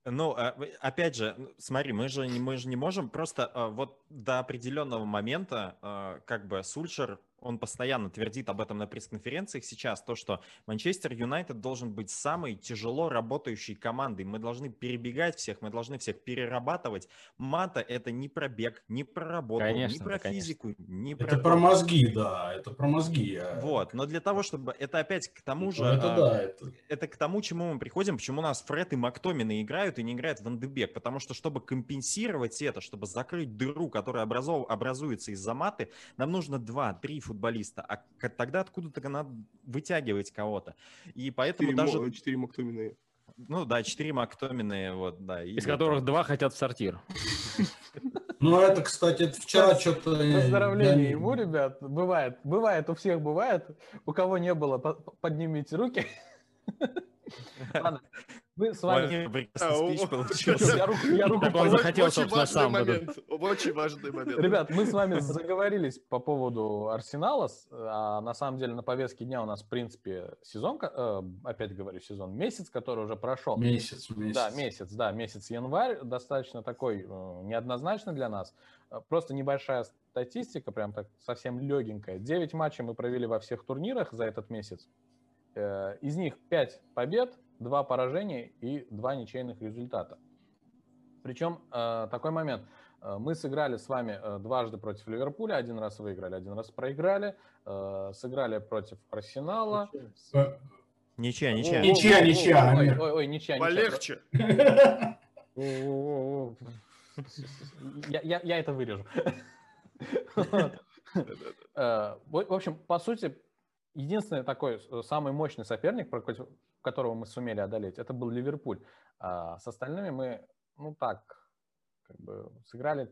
ну, а, опять же, смотри, мы же, мы же не можем просто а, вот до определенного момента, а, как бы Сульшер он постоянно твердит об этом на пресс-конференциях сейчас, то, что Манчестер Юнайтед должен быть самой тяжело работающей командой. Мы должны перебегать всех, мы должны всех перерабатывать. Мата — это не про бег, не про работу, конечно, не про физику, не про... Это про мозги, да, это про мозги. Вот, но для того, чтобы... Это опять к тому же... Это, да, это... это к тому, чему мы приходим, почему у нас Фред и Мактомины играют и не играют в Андебек, потому что, чтобы компенсировать это, чтобы закрыть дыру, которая образов... образуется из-за маты, нам нужно 2-3 футболиста, а тогда откуда-то надо вытягивать кого-то. И поэтому 4, даже... Четыре Мактомины. Ну да, четыре Мактомины, вот, да. Из которых два хотят в сортир. Ну, это, кстати, вчера что-то... Поздравления ему, ребят. Бывает, бывает, у всех бывает. У кого не было, поднимите руки. Ладно, мы с вами... Я руку, я руку так он захотел, собственно, сам. Момент, очень важный момент. Ребят, мы с вами заговорились по поводу Арсенала. А на самом деле на повестке дня у нас, в принципе, сезон, э, опять говорю, сезон, месяц, который уже прошел. Месяц, месяц. Да, месяц, да, месяц январь, достаточно такой э, неоднозначно для нас. Э, просто небольшая статистика, прям так совсем легенькая. Девять матчей мы провели во всех турнирах за этот месяц. Из них пять побед, два поражения и два ничейных результата. Причем э, такой момент. Э, мы сыграли с вами э, дважды против Ливерпуля, один раз выиграли, один раз проиграли. Сыграли против Арсенала. Ничья, ничья. Ничья, ничья. Ой, ой, ой, ничья, Полегче. Я, я, я это вырежу. В общем, по сути, единственный такой самый мощный соперник, против которого мы сумели одолеть, это был Ливерпуль. А с остальными мы, ну так, как бы сыграли,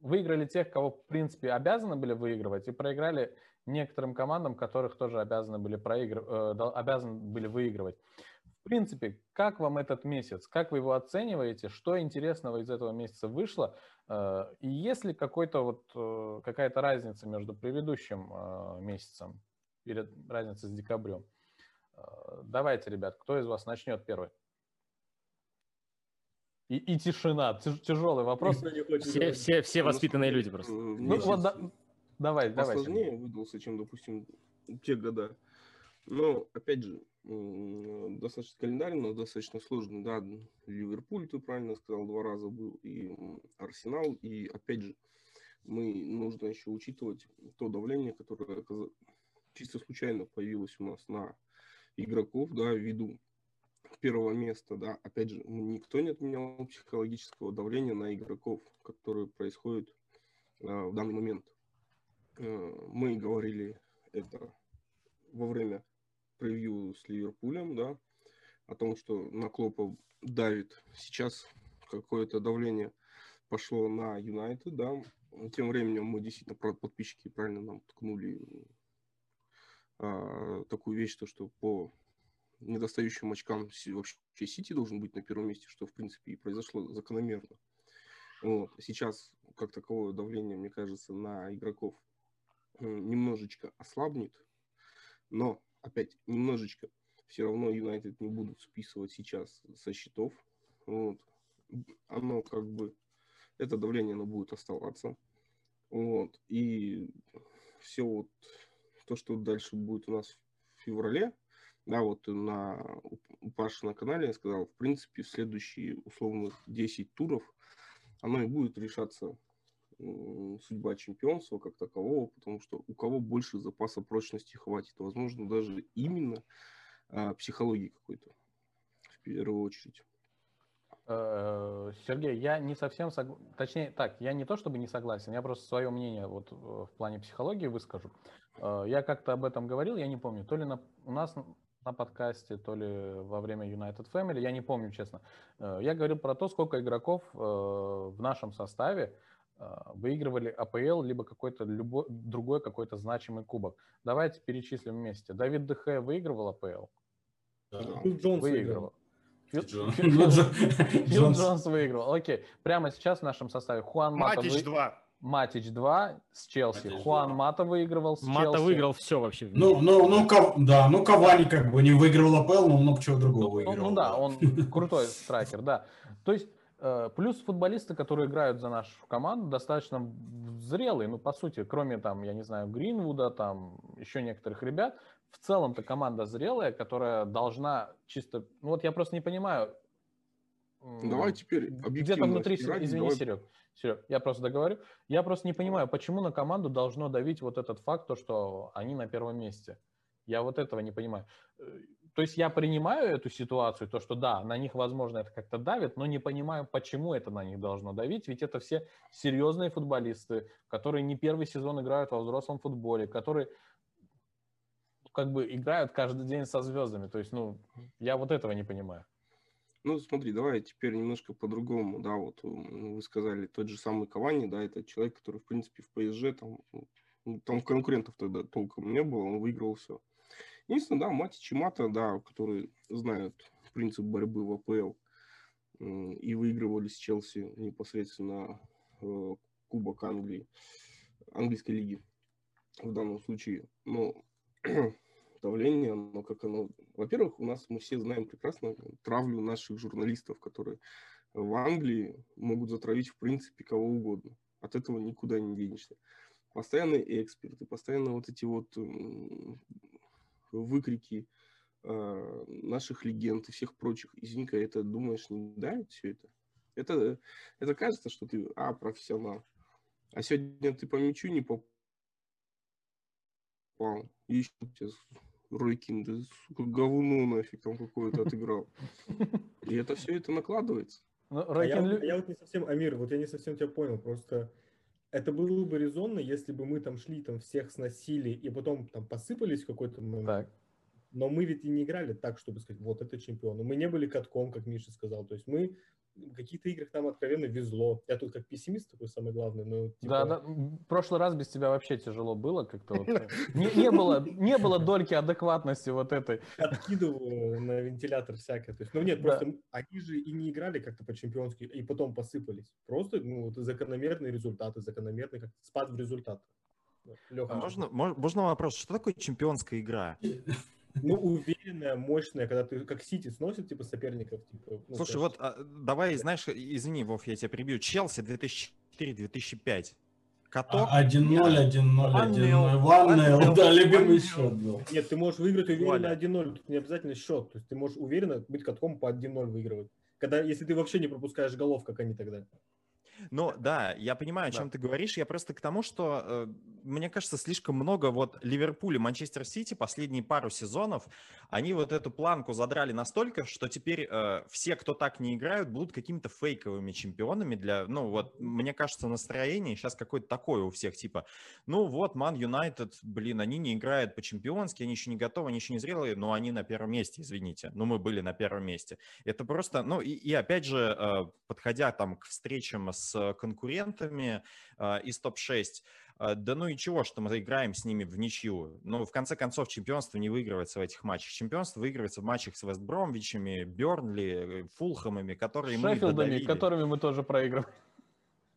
выиграли тех, кого, в принципе, обязаны были выигрывать, и проиграли некоторым командам, которых тоже обязаны были, проигр... э, обязаны были выигрывать. В принципе, как вам этот месяц? Как вы его оцениваете? Что интересного из этого месяца вышло? Э, и есть ли какой-то вот, э, какая-то разница между предыдущим месяцем или разница с декабрем? Давайте, ребят, кто из вас начнет первый? И, и тишина, тяжелый вопрос. Все, все, все воспитанные люди просто. Ну, вот, да, давай, давай. Сложнее выдался, чем, допустим, те года. Но, опять же, достаточно календарь, но достаточно сложный. Да, Ливерпуль, ты правильно сказал, два раза был, и Арсенал. И, опять же, мы нужно еще учитывать то давление, которое чисто случайно появилось у нас на игроков, да, ввиду первого места, да, опять же, никто не отменял психологического давления на игроков, которое происходит э, в данный момент. Э, мы говорили это во время превью с Ливерпулем, да, о том, что на Клопа давит. Сейчас какое-то давление пошло на Юнайтед, да. Тем временем мы действительно, подписчики правильно нам ткнули а, такую вещь, то, что по недостающим очкам вообще Сити должен быть на первом месте, что, в принципе, и произошло закономерно. Вот. Сейчас, как таковое давление, мне кажется, на игроков немножечко ослабнет, но, опять, немножечко все равно Юнайтед не будут списывать сейчас со счетов. Вот. Оно как бы, это давление, оно будет оставаться. Вот. И все вот то, что дальше будет у нас в феврале, да, вот на, у Паши на канале я сказал, в принципе, в следующие условных 10 туров оно и будет решаться судьба чемпионства как такового, потому что у кого больше запаса прочности хватит. Возможно, даже именно а, психологии какой-то, в первую очередь. Э, Сергей, я не совсем согласен, точнее так, я не то чтобы не согласен, я просто свое мнение вот э, в плане психологии выскажу. Э, я как-то об этом говорил, я не помню, то ли на, у нас на подкасте, то ли во время United Family, я не помню, честно. Я говорил про то, сколько игроков в нашем составе выигрывали АПЛ, либо какой-то любой, другой какой-то значимый кубок. Давайте перечислим вместе. Давид Дехе выигрывал АПЛ? Да. Джонс выигрывал. Фил Джонс выиграл. Окей. Прямо сейчас в нашем составе Хуан Мата... Матич 2. Матич 2 с Челси. Хуан Мата выигрывал с Челси. Мата выиграл все вообще. Ну, ну, ну, да, ну Кавани как бы не выиграл АПЛ, но много чего другого выиграл. Ну, ну да, он крутой страйкер, да. То есть э, Плюс футболисты, которые играют за нашу команду, достаточно зрелые, ну, по сути, кроме там, я не знаю, Гринвуда, там, еще некоторых ребят, в целом-то команда зрелая, которая должна чисто... Ну вот я просто не понимаю. Давай теперь Где-то внутри... Извини, давай... Серег, Серег, я просто договорю. Я просто не понимаю, почему на команду должно давить вот этот факт, то, что они на первом месте. Я вот этого не понимаю. Э, то есть я принимаю эту ситуацию, то, что да, на них, возможно, это как-то давит, но не понимаю, почему это на них должно давить, ведь это все серьезные футболисты, которые не первый сезон играют во взрослом футболе, которые как бы играют каждый день со звездами. То есть, ну, я вот этого не понимаю. Ну, смотри, давай теперь немножко по-другому, да, вот вы сказали, тот же самый Кавани, да, это человек, который, в принципе, в ПСЖ, там, ну, там конкурентов тогда толком не было, он выиграл все. Единственное, да, Мати Чимата, да, которые знают принцип борьбы в АПЛ и выигрывали с Челси непосредственно э, Кубок Англии, английской лиги в данном случае. Но давление, но как оно... Во-первых, у нас, мы все знаем прекрасно травлю наших журналистов, которые в Англии могут затравить, в принципе, кого угодно. От этого никуда не денешься. Постоянные эксперты, постоянно вот эти вот выкрики э, наших легенд и всех прочих. Извини-ка, это, думаешь, не давит все это? Это, это кажется, что ты, а, профессионал. А сегодня ты по мячу не попал. И еще Ройкин, да, сука, говно нафиг там какое-то отыграл. И это все это накладывается. Ну, Ройкин... а я, я вот не совсем, Амир, вот я не совсем тебя понял, просто это было бы резонно, если бы мы там шли, там всех сносили и потом там посыпались в какой-то момент. Так. Но мы ведь и не играли так, чтобы сказать, вот это чемпионы. Мы не были катком, как Миша сказал. То есть мы в каких-то играх нам откровенно везло. Я тут как пессимист такой самый главный, но... Типа... Да, да, в прошлый раз без тебя вообще тяжело было как-то. Вот. Не, не, было, не было дольки адекватности вот этой. Откидываю на вентилятор всякое. То есть, ну нет, просто они же и не играли как-то по-чемпионски, и потом посыпались. Просто ну, вот закономерные результаты, закономерный как спад в результат. Леха, а можно, можно вопрос, что такое чемпионская игра? Ну, уверенная, мощная, когда ты как Сити сносит, типа, соперников. Типа, ну, Слушай, вот а, давай, знаешь, извини, Вов, я тебя прибью. Челси 2004-2005. Каток? 1-0, 1-0, 1-0. Ваннел, да, любимый счет был. Нет, ты можешь выиграть уверенно 1-0, тут не обязательно счет. То есть ты можешь уверенно быть катком по 1-0 выигрывать. Когда, если ты вообще не пропускаешь голов, как они тогда. Ну да, я понимаю, о чем да. ты говоришь. Я просто к тому, что э, мне кажется, слишком много вот Ливерпуль и Манчестер Сити последние пару сезонов, они вот эту планку задрали настолько, что теперь э, все, кто так не играют, будут какими-то фейковыми чемпионами для, ну вот, мне кажется, настроение сейчас какое-то такое у всех, типа, ну вот, Ман Юнайтед, блин, они не играют по-чемпионски, они еще не готовы, они еще не зрелые, но они на первом месте, извините. Ну, мы были на первом месте. Это просто, ну и, и опять же, э, подходя там к встречам с с конкурентами э, из топ-6. Э, да ну и чего, что мы играем с ними в ничью. Ну, в конце концов, чемпионство не выигрывается в этих матчах. Чемпионство выигрывается в матчах с Вестбромвичами, Бернли, э, Фулхамами, которые Шеффилдами, мы додавили. которыми мы тоже проигрываем.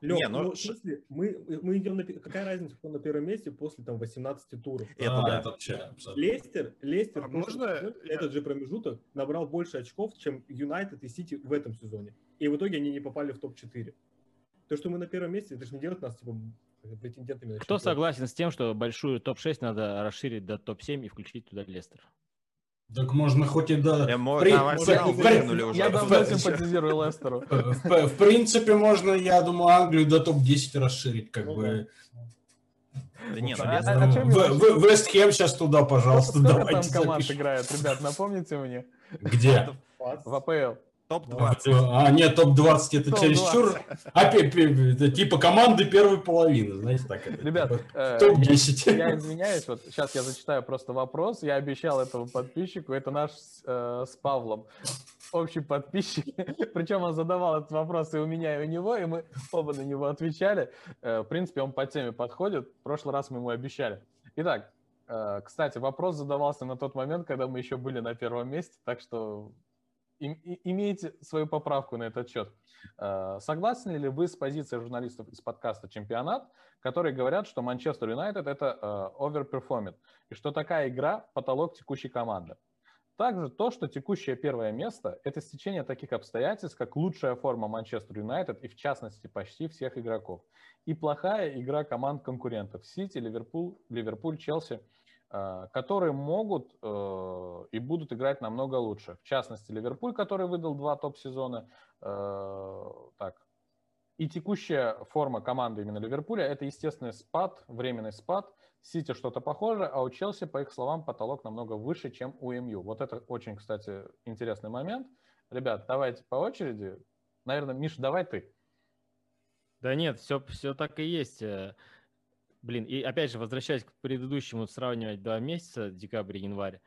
Лёг, не, ну, ну, в смысле, мы, мы идем на... Какая разница, кто на первом месте после там 18 туров? Это, а, да. это вообще Лестер, Лестер а можно этот же промежуток набрал больше очков, чем Юнайтед и Сити в этом сезоне. И в итоге они не попали в топ-4. То, что мы на первом месте, это же не делает нас типа претендентами на Кто согласен с тем, что большую топ-6 надо расширить до топ-7 и включить туда Лестер? Так можно хоть и до... Эмо... При... Да, в... Я давно симпатизирую Лестеру. В, принципе, можно, я думаю, Англию до топ-10 расширить, как ну, бы. Да нет, а, а, а Вест Хэм сейчас туда, пожалуйста, давайте там команд играет, ребят, напомните мне? Где? В АПЛ. Топ-20. А, нет, топ-20 это топ чересчур. А, это типа команды первой половины, знаете, так это. Ребят, типа, э, топ-10. Я, я извиняюсь, вот сейчас я зачитаю просто вопрос. Я обещал этому подписчику, это наш э, с Павлом общий подписчик. Причем он задавал этот вопрос и у меня, и у него, и мы оба на него отвечали. Э, в принципе, он по теме подходит. В прошлый раз мы ему обещали. Итак, э, кстати, вопрос задавался на тот момент, когда мы еще были на первом месте, так что имеете свою поправку на этот счет. Э, согласны ли вы с позицией журналистов из подкаста «Чемпионат», которые говорят, что Манчестер Юнайтед – это overperform ит, и что такая игра – потолок текущей команды? Также то, что текущее первое место – это стечение таких обстоятельств, как лучшая форма Манчестер Юнайтед и, в частности, почти всех игроков, и плохая игра команд конкурентов – Сити, Ливерпуль, Ливерпуль, Челси – Э, которые могут э, и будут играть намного лучше. В частности, Ливерпуль, который выдал два топ-сезона. Э, так. И текущая форма команды именно Ливерпуля – это естественный спад, временный спад. Сити что-то похоже, а у Челси, по их словам, потолок намного выше, чем у МЮ. Вот это очень, кстати, интересный момент. Ребят, давайте по очереди. Наверное, Миш, давай ты. Да нет, все, все так и есть. Блин, и опять же, возвращаясь к предыдущему, сравнивать два месяца, декабрь и январь,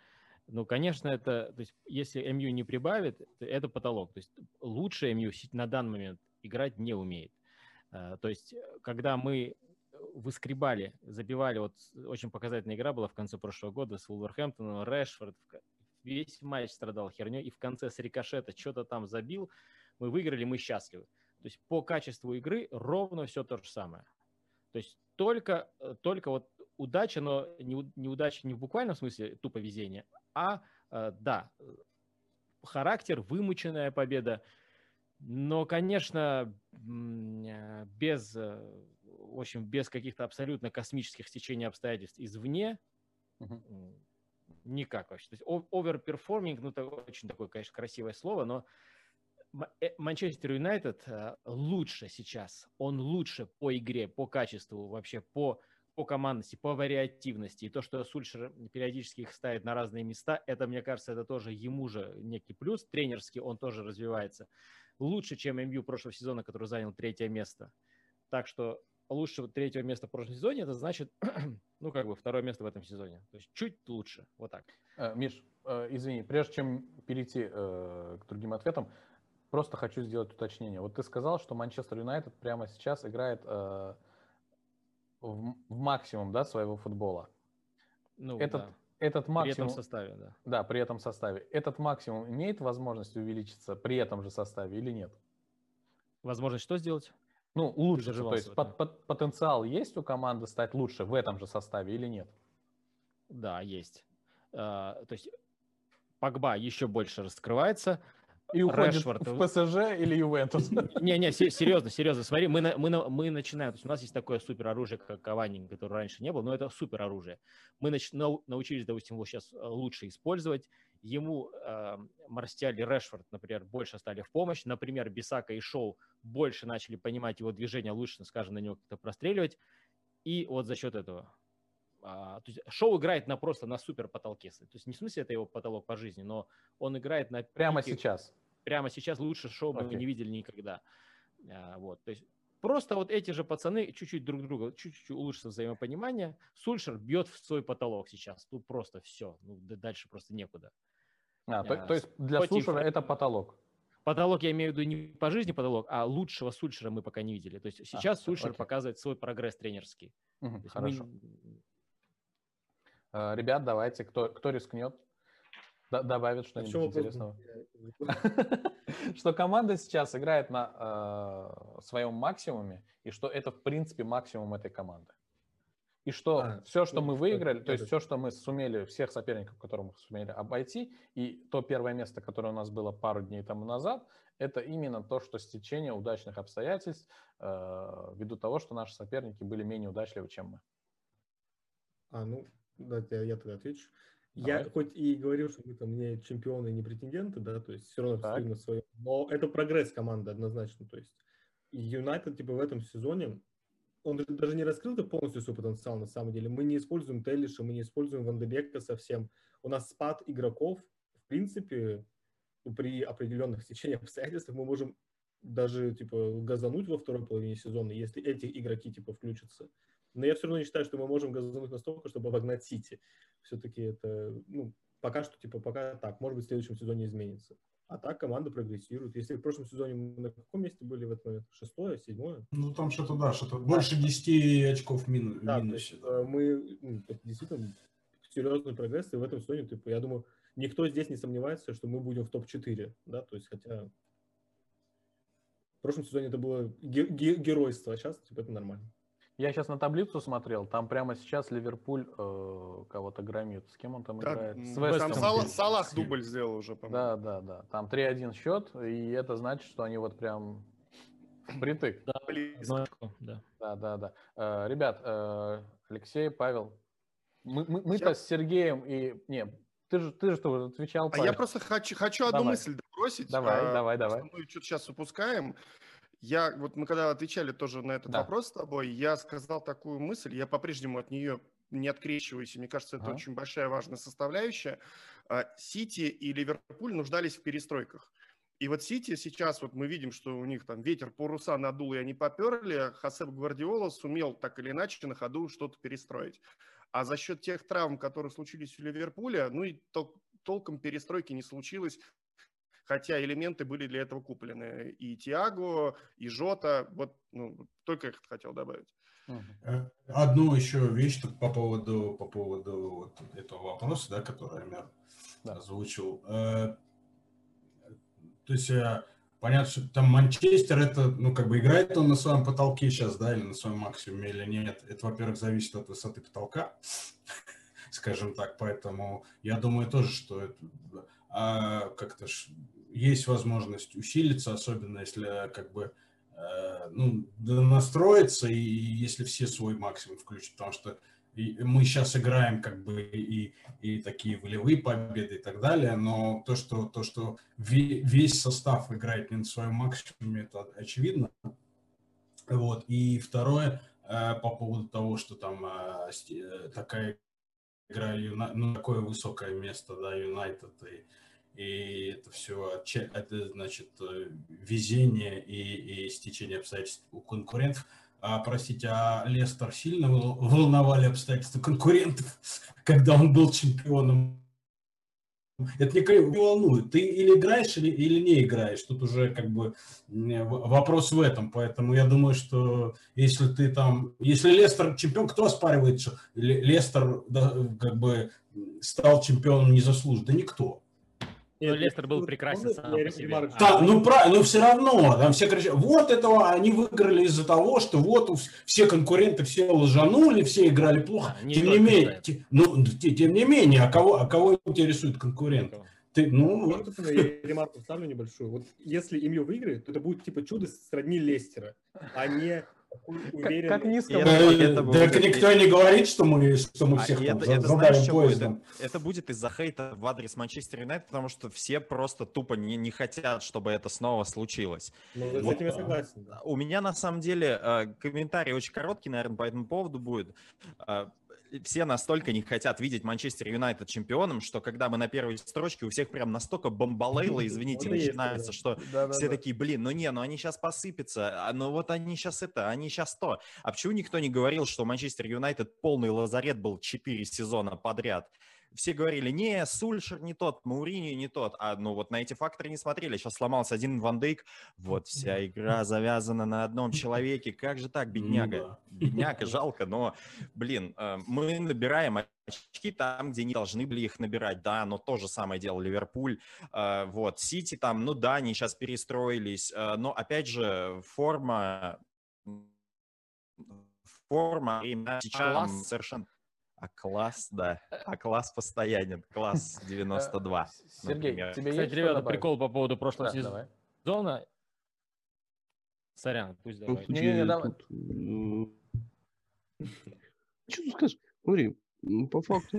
ну, конечно, это, то есть, если МЮ не прибавит, это потолок. То есть, лучше МЮ на данный момент играть не умеет. А, то есть, когда мы выскребали, забивали, вот очень показательная игра была в конце прошлого года с Вулверхэмптоном, Решфорд весь матч страдал херней, и в конце с рикошета что-то там забил, мы выиграли, мы счастливы. То есть по качеству игры ровно все то же самое. То есть только, э, только вот удача, но не, неудача не в буквальном смысле тупо везение, а э, да, характер, вымученная победа. Но, конечно, э, без, в общем, без каких-то абсолютно космических стечений обстоятельств извне, угу. никак вообще. То есть overperforming, ну, это очень такое, конечно, красивое слово, но Э, Манчестер Юнайтед э, лучше сейчас. Он лучше по игре, по качеству, вообще по, по командности, по вариативности. И то, что Сульшер периодически их ставит на разные места, это, мне кажется, это тоже ему же некий плюс. Тренерский он тоже развивается. Лучше, чем МЮ прошлого сезона, который занял третье место. Так что лучшего третьего места в прошлом сезоне, это значит, ну, как бы второе место в этом сезоне. То есть чуть лучше, вот так. Э, Миш, э, извини, прежде чем перейти э, к другим ответам, просто хочу сделать уточнение. Вот ты сказал, что Манчестер Юнайтед прямо сейчас играет в, в максимум да, своего футбола. Ну, этот, да. этот максимум... При этом составе, да. Да, при этом составе. Этот максимум имеет возможность увеличиться при этом же составе или нет? Возможность что сделать? Ну, улучшить. То есть под, под, потенциал есть у команды стать лучше в этом же составе или нет? Да, есть. Uh, то есть Погба еще больше раскрывается. И уходит Решфорд. в ПСЖ или Ювентус. Не-не, серьезно, серьезно. Смотри, мы, мы, мы начинаем. То есть у нас есть такое супер оружие, как Кавани, которое раньше не было, но это супер оружие. Мы нач, научились, допустим, его сейчас э, лучше использовать. Ему э, Марстиаль и Решфорд, например, больше стали в помощь. Например, Бисака и Шоу больше начали понимать его движение, лучше, скажем, на него как-то простреливать. И вот за счет этого а, то есть шоу играет на просто на супер потолке. То есть не в смысле это его потолок по жизни, но он играет на прямо пике, сейчас. Прямо сейчас лучше шоу okay. мы не видели никогда. А, вот, то есть просто вот эти же пацаны чуть-чуть друг друга, чуть-чуть улучшится взаимопонимание. Сульшер бьет в свой потолок сейчас. Тут просто все. Ну, дальше просто некуда. А, то, а, то есть для Сульшера это потолок? Потолок я имею в виду не по жизни потолок, а лучшего Сульшера мы пока не видели. То есть сейчас а, Сульшер окей. показывает свой прогресс тренерский. Угу, хорошо. Мы Э, ребят, давайте, кто, кто рискнет, добавит что-нибудь интересного. Что команда сейчас играет на э, своем максимуме, и что это, в принципе, максимум этой команды. И что а, все, что мы выиграли, то есть все, что мы сумели, всех соперников, которых мы сумели обойти, и то первое место, которое у нас было пару дней тому назад, это именно то, что стечение удачных обстоятельств, э, ввиду того, что наши соперники были менее удачливы, чем мы. А, ну, Давайте я тогда отвечу. Давай. Я хоть и говорил, что мы там не чемпионы, не претенденты, да, то есть все равно стоим на своем, но это прогресс команды однозначно, то есть Юнайтед типа в этом сезоне, он даже не раскрыл -то полностью свой потенциал на самом деле. Мы не используем Теллиша, мы не используем Вандебека совсем. У нас спад игроков, в принципе, при определенных течениях обстоятельств мы можем даже типа газануть во второй половине сезона, если эти игроки типа включатся. Но я все равно не считаю, что мы можем газануть настолько, чтобы обогнать Сити. Все-таки это, ну, пока что, типа, пока так. Может быть, в следующем сезоне изменится. А так команда прогрессирует. Если в прошлом сезоне мы на каком месте были в этот момент? Шестое, седьмое? Ну, там что-то, да, что-то больше 10 очков мину, да, минусе. Да. Э, мы ну, действительно серьезный прогресс, и в этом сезоне, типа, я думаю, никто здесь не сомневается, что мы будем в топ-4, да, то есть, хотя в прошлом сезоне это было ге- ге- геройство, а сейчас, типа, это нормально. Я сейчас на таблицу смотрел, там прямо сейчас Ливерпуль э, кого-то громит. С кем он там да, играет? С Вестом. Там Салах, Салах дубль сделал уже, по-моему. Да, да, да. Там 3-1 счет, и это значит, что они вот прям впритык. Да, да. Да, да, да. Э, ребят, э, Алексей, Павел, мы, мы, мы-то я... с Сергеем и... Не, ты же, ты же что, отвечал, Павел. А я просто хочу, хочу одну давай. мысль добросить. Давай, а, давай, давай. Мы что-то сейчас упускаем. Я, вот мы когда отвечали тоже на этот да. вопрос с тобой, я сказал такую мысль, я по-прежнему от нее не открещиваюсь, и мне кажется, это ага. очень большая важная составляющая. А, Сити и Ливерпуль нуждались в перестройках. И вот Сити сейчас, вот мы видим, что у них там ветер паруса надул, и они поперли. Хасеп Гвардиола сумел так или иначе на ходу что-то перестроить. А за счет тех травм, которые случились у Ливерпуля, ну и тол- толком перестройки не случилось хотя элементы были для этого куплены. И Тиаго, и Жота, вот ну, только их хотел добавить. Э, одну еще вещь тут по поводу, по поводу вот этого вопроса, да, который я да. озвучил. Э, то есть э, понятно, что там Манчестер, это, ну, как бы играет он на своем потолке сейчас, да, или на своем максимуме, или нет. Это, во-первых, зависит от высоты потолка, скажем так, поэтому я думаю тоже, что это а как-то есть возможность усилиться, особенно если как бы э, ну, настроиться и если все свой максимум включат, потому что мы сейчас играем как бы и, и такие волевые победы и так далее, но то, что, то, что весь состав играет не на своем максимуме, это очевидно. Вот. И второе, э, по поводу того, что там э, такая игра, ну, такое высокое место, да, Юнайтед и и это все, это значит э, везение и, и стечение обстоятельств у конкурентов. а, простите, а Лестер сильно волновали обстоятельства конкурентов, когда он был чемпионом? Это никого не волнует. Ты или играешь, или, или не играешь. Тут уже как бы вопрос в этом. Поэтому я думаю, что если ты там... Если Лестер чемпион, кто оспаривает, что Лестер да, как бы стал чемпионом незаслуженно? Да никто. Но Лестер был прекрасен сам по себе. Да, ну, правильно, но все равно, там все кричат, вот этого они выиграли из-за того, что вот все конкуренты все лжанули, все играли плохо. А, не тем, не менее, те, ну, тем не менее, а кого, а кого интересует конкурент? Ты, ну, вот. Я ремарку вставлю небольшую. Вот если ИМЮ выиграет, то это будет типа чудо сродни Лестера, а не уверен. Как, как низко. Это, это, это будет... Так никто не говорит, что мы, что мы а всех это, там, это, знаешь, поездом. Будет? Это будет из-за хейта в адрес Манчестер Юнайтед, потому что все просто тупо не, не хотят, чтобы это снова случилось. Ну, вот, с этим я согласен. У меня на самом деле э, комментарий очень короткий, наверное, по этому поводу будет. Все настолько не хотят видеть Манчестер Юнайтед чемпионом, что когда мы на первой строчке, у всех прям настолько бомбалейла, извините, начинается, что все такие, блин, ну не, ну они сейчас посыпятся, а ну вот они сейчас это, они сейчас то. А почему никто не говорил, что Манчестер Юнайтед полный лазарет был 4 сезона подряд? Все говорили, не, Сульшер не тот, Маурини не тот, а ну вот на эти факторы не смотрели. Сейчас сломался один Ван Дейк, вот вся игра завязана на одном человеке. Как же так, бедняга? Бедняга, жалко, но, блин, э, мы набираем очки там, где не должны были их набирать, да, но то же самое делал Ливерпуль, э, вот, Сити там, ну да, они сейчас перестроились, э, но, опять же, форма форма сейчас совершенно а класс, да. А класс постоянен. Класс 92. Сергей, например. тебе Кстати, ребята, прикол по поводу прошлого да, сезона. Давай. Сорян, пусть давай. Не, не, не, давай. Что тут скажешь? Смотри, по факту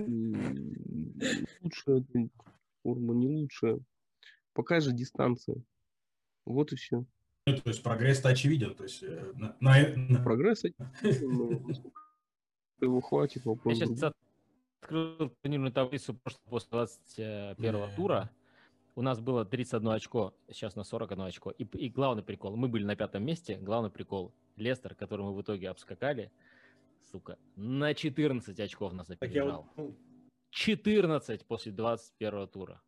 лучшая форма, не лучшая. Пока же дистанция. Вот и все. Ну, то есть прогресс-то очевиден. То есть, э, на, на... Прогресс очевиден, его хватит. Я сейчас открыл турнирную таблицу после 21 тура. У нас было 31 очко, сейчас на 41 очко. И, и главный прикол, мы были на пятом месте, главный прикол, Лестер, который мы в итоге обскакали, сука, на 14 очков нас опережал. Вот... 14 ну, после 21 тура.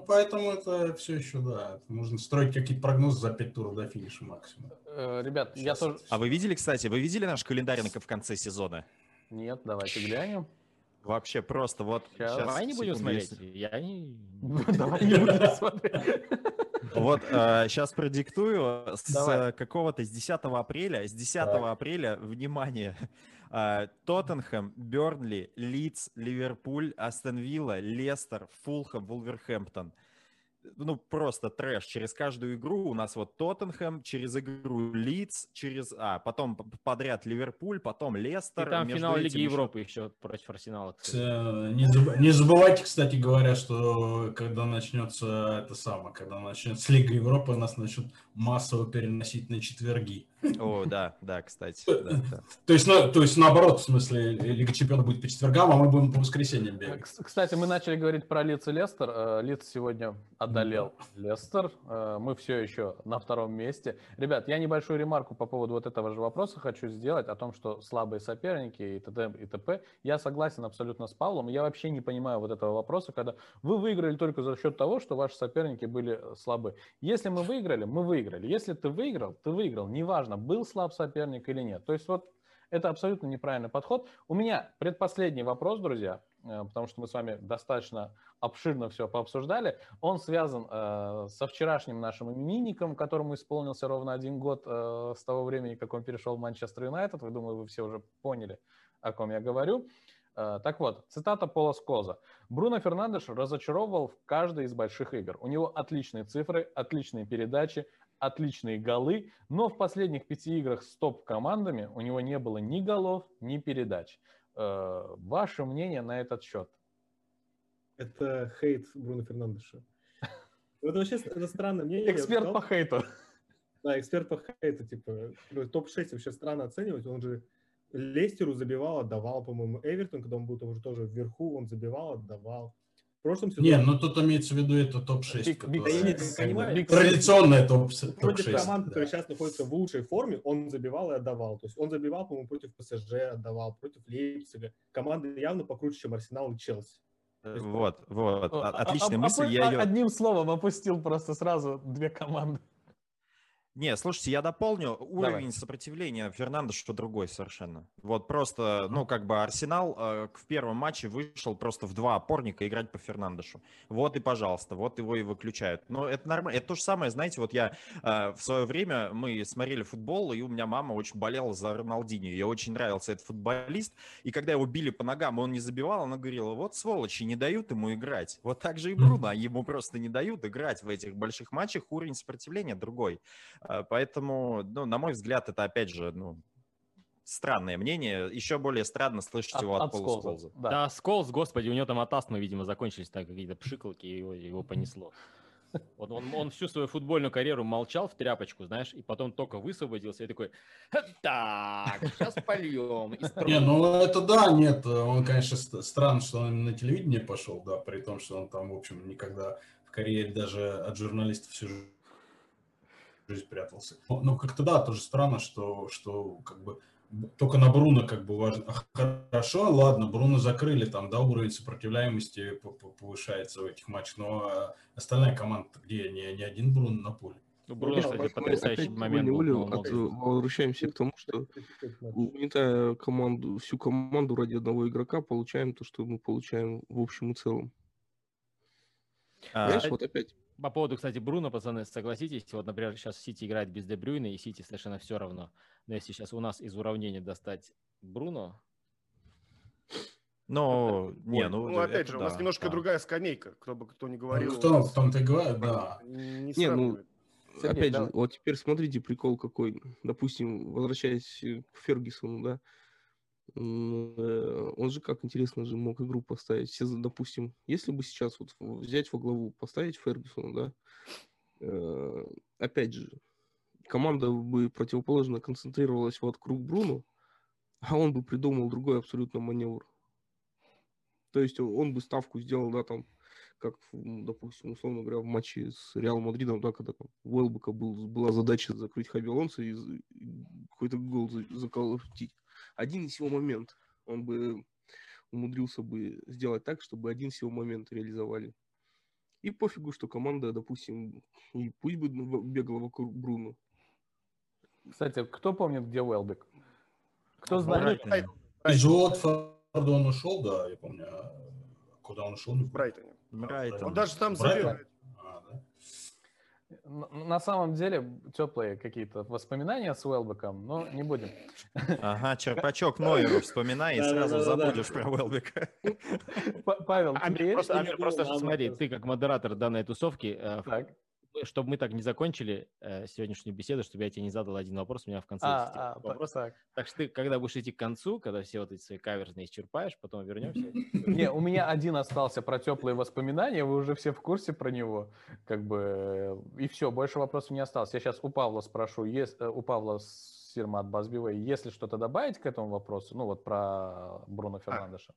Ну, поэтому это все еще, да, нужно строить какие-то прогнозы за 5 туров до финиша максимум. Э, ребят, Сейчас. я тоже... А вы видели, кстати, вы видели наш календарь в конце сезона? Нет, давайте глянем. Вообще просто вот... Сейчас, Давай не будем смотреть. Я не... Давай не будем смотреть. Вот сейчас продиктую с какого-то, с 10 апреля, с 10 апреля, внимание, э, Тоттенхэм, Бернли, Лидс, Ливерпуль, Астон Вилла, Лестер, Фулхэм, Вулверхэмптон – ну, просто трэш. Через каждую игру у нас вот Тоттенхэм, через игру Лидс, через... А, потом подряд Ливерпуль, потом Лестер. И там финал Лиги еще... Европы еще против Арсенала. Не, заб... не забывайте, кстати говоря, что когда начнется это самое, когда начнется Лига Европы, нас начнут массово переносить на четверги. О, да, да, кстати. То, есть, ну, то есть, наоборот, в смысле, Лига Чемпионов будет по четвергам, а мы будем по воскресеньям бегать. Кстати, мы начали говорить про Лиц и Лестер. Э, Лиц сегодня одолел Лестер. Э, мы все еще на втором месте. Ребят, я небольшую ремарку по поводу вот этого же вопроса хочу сделать, о том, что слабые соперники и т.д. и т.п. Я согласен абсолютно с Павлом. Я вообще не понимаю вот этого вопроса, когда вы выиграли только за счет того, что ваши соперники были слабы. Если мы выиграли, мы выиграли. Если ты выиграл, ты выиграл. Неважно был слаб соперник или нет. То есть вот это абсолютно неправильный подход. У меня предпоследний вопрос, друзья, э, потому что мы с вами достаточно обширно все пообсуждали. Он связан э, со вчерашним нашим именинником, которому исполнился ровно один год э, с того времени, как он перешел в Манчестер Юнайтед. Вы, думаю, вы все уже поняли, о ком я говорю. Э, так вот, цитата Пола Скоза. Бруно Фернандеш разочаровывал в каждой из больших игр. У него отличные цифры, отличные передачи, отличные голы, но в последних пяти играх с топ-командами у него не было ни голов, ни передач. Э, ваше мнение на этот счет? Это хейт Бруно Фернандеша. Это вообще это странное мнение. Эксперт по хейту. Да, эксперт по хейту, типа, топ-6 вообще странно оценивать. Он же Лестеру забивал, отдавал, по-моему, Эвертон, когда он был там уже тоже вверху, он забивал, отдавал. В прошлом сезоне... Не, ну тут имеется в виду это топ-6. Биг, который... Традиционная топ-6. Против команд, да. которые сейчас находятся в лучшей форме, он забивал и отдавал. То есть он забивал, по-моему, против ПСЖ, отдавал, против Лейпцига. Команды явно покруче, чем Арсенал и Челси. Вот, вот, отличная а, мысль. я ее... Одним словом опустил просто сразу две команды. Не, слушайте, я дополню. Уровень Давай. сопротивления Фернандо что другой совершенно. Вот просто, ну, как бы Арсенал э, в первом матче вышел просто в два опорника играть по Фернандешу. Вот и, пожалуйста, вот его и выключают. Но это нормально. Это то же самое, знаете, вот я э, в свое время, мы смотрели футбол, и у меня мама очень болела за Роналдини. Ей очень нравился этот футболист. И когда его били по ногам, он не забивал, она говорила, вот сволочи, не дают ему играть. Вот так же и Бруно, ему просто не дают играть в этих больших матчах. Уровень сопротивления другой. А, поэтому, ну, на мой взгляд, это, опять же, ну, странное мнение. Еще более странно слышать от, его от, от Пола Сколза. Да. да, Сколз, господи, у него там от астмы, видимо, закончились так какие-то пшикалки, и его, его понесло. Вот он, он всю свою футбольную карьеру молчал в тряпочку, знаешь, и потом только высвободился и такой, так, сейчас польем. Не, ну это да, нет, он, конечно, странно, что он на телевидение пошел, да, при том, что он там, в общем, никогда в карьере даже от журналистов всю жизнь прятался. Но ну, как-то да, тоже странно, что, что как бы только на Бруно как бы важно. Хорошо, ладно, Бруно закрыли, там, да, уровень сопротивляемости повышается в этих матчах, но а остальная команда где? Не, не один Бруно на поле. Ну, Бруно, кстати, потрясающий момент. Был, от, возвращаемся к тому, что угнетая команду, всю команду ради одного игрока, получаем то, что мы получаем в общем и целом. А, Знаешь, вот опять по поводу, кстати, Бруно, пацаны, согласитесь, вот, например, сейчас Сити играет без Дебрюйна, и Сити совершенно все равно. Но если сейчас у нас из уравнения достать Бруно, но, не, ну, ну опять же, да, у нас немножко да. другая скамейка, кто бы кто ни говорил. Ну, кто, в том-то и говорит, да. Не, не ну, опять да. же, вот теперь смотрите прикол какой. Допустим, возвращаясь к Фергюсону, да, он же как интересно же мог игру поставить. Все, допустим, если бы сейчас вот взять во главу, поставить Фергюсона, да, э, опять же, команда бы противоположно концентрировалась вокруг Бруно, а он бы придумал другой абсолютно маневр. То есть он бы ставку сделал, да, там, как, допустим, условно говоря, в матче с Реал Мадридом, да, когда там у Уэлбека был, была задача закрыть Хаби Алонсо и какой-то гол заколотить один всего момент он бы умудрился бы сделать так, чтобы один всего момент реализовали. И пофигу, что команда, допустим, и пусть бы бегала вокруг Бруно. Кстати, кто помнит, где Уэлбек? Кто знает? Из Уотфорда он ушел, да, я помню. А куда он ушел? В Брайтоне. Брайтон. Он даже там забил. На самом деле теплые какие-то воспоминания с Уэлбеком, но не будем. Ага, черпачок Нойеру вспоминай и сразу забудешь про Уэлбека. Павел, Амир, просто, Амир, просто смотри, ты как модератор данной тусовки, э, чтобы мы так не закончили э, сегодняшнюю беседу, чтобы я тебе не задал один вопрос, у меня в конце а, есть а, вопрос. Так. так что ты, когда будешь идти к концу, когда все вот эти свои каверзные исчерпаешь, потом вернемся. Не, у меня один остался про теплые воспоминания, вы уже все в курсе про него, как бы, и все, больше вопросов не осталось. Я сейчас у Павла спрошу, есть, э, у Павла Сирмат Базбивей, если что-то добавить к этому вопросу, ну вот про Бруно а, Фернандеша?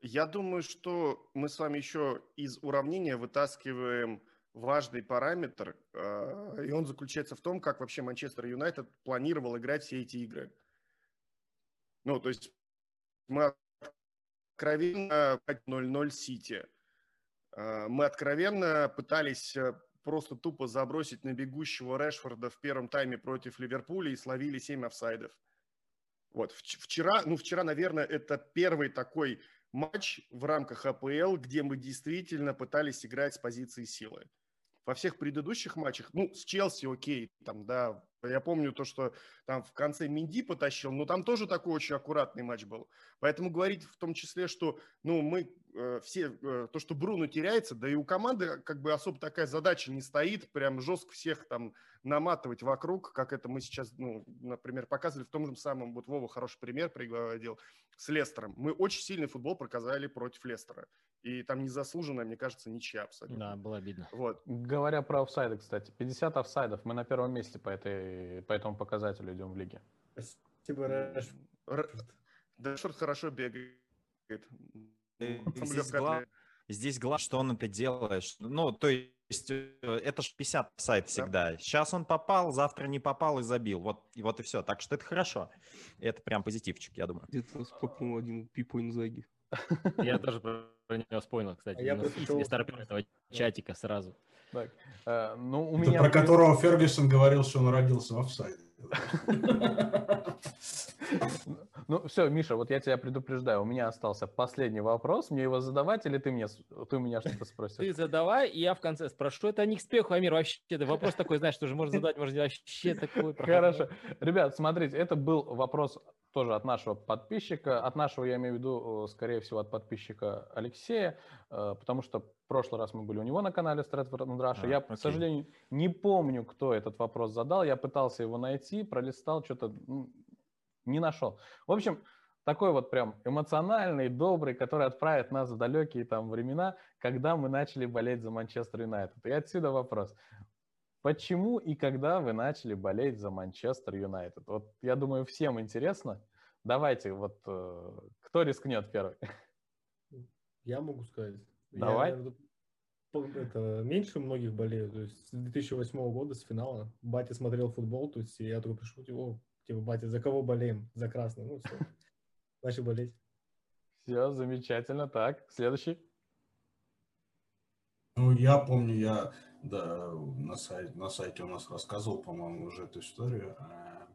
Я думаю, что мы с вами еще из уравнения вытаскиваем важный параметр, а, и он заключается в том, как вообще Манчестер Юнайтед планировал играть все эти игры. Ну, то есть мы откровенно 0-0 Сити. А, мы откровенно пытались э, просто тупо забросить на бегущего Решфорда в первом тайме против Ливерпуля и словили 7 офсайдов. Вот, вчера, ну, вчера, наверное, это первый такой матч в рамках АПЛ, где мы действительно пытались играть с позиции силы во всех предыдущих матчах, ну, с Челси окей, там, да, я помню то, что там в конце Минди потащил, но там тоже такой очень аккуратный матч был. Поэтому говорить в том числе, что, ну, мы э, все, э, то, что Бруно теряется, да и у команды как бы особо такая задача не стоит, прям жестко всех там наматывать вокруг, как это мы сейчас, ну, например, показывали в том же самом, вот Вова хороший пример приводил с Лестером. Мы очень сильный футбол показали против Лестера. И там незаслуженная, мне кажется, ничья абсолютно. Да, было обидно. Вот. Говоря про офсайды, кстати, 50 офсайдов, мы на первом месте по, этой, по этому показателю идем в лиге. Спасибо, Рэшфорд. Рэшфорд хорошо бегает. Здесь, гла... Здесь главное, что он это делает. Ну, то есть э, это же 50 сайт всегда. Да. Сейчас он попал, завтра не попал и забил. Вот, и вот и все. Так что это хорошо. Это прям позитивчик, я думаю. Где-то вспомнил один Пипо Инзаги. Я тоже про него вспомнил, кстати. Я из этого чатика сразу. Так, э, ну, у меня... Про которого Фергюсон говорил, что он родился в офсайде. Ну, все, Миша, вот я тебя предупреждаю, у меня остался последний вопрос. Мне его задавать или ты, мне, ты у меня что-то спросишь? Ты задавай, и я в конце спрошу. Это не к спеху, Амир, вообще. Это вопрос такой, знаешь, тоже можно задать, можно вообще такой. Хорошо. Ребят, смотрите, это был вопрос тоже от нашего подписчика. От нашего, я имею в виду, скорее всего, от подписчика Алексея, э, потому что в прошлый раз мы были у него на канале Stratford and Russia. А, я, окей. к сожалению, не помню, кто этот вопрос задал. Я пытался его найти, пролистал, что-то не нашел. В общем, такой вот прям эмоциональный, добрый, который отправит нас в далекие там времена, когда мы начали болеть за Манчестер Юнайтед. И отсюда вопрос. Почему и когда вы начали болеть за Манчестер Юнайтед? Вот я думаю, всем интересно. Давайте, вот э, кто рискнет первый? Я могу сказать. Давай. Я, это, меньше многих болею. То есть с 2008 года, с финала, батя смотрел футбол, то есть я только пришел, типа, типа, батя, за кого болеем? За красный. Ну, все. Начал болеть. Все, замечательно. Так, следующий. Ну, я помню, я да, на сайте, на сайте у нас рассказывал, по-моему, уже эту историю. Э,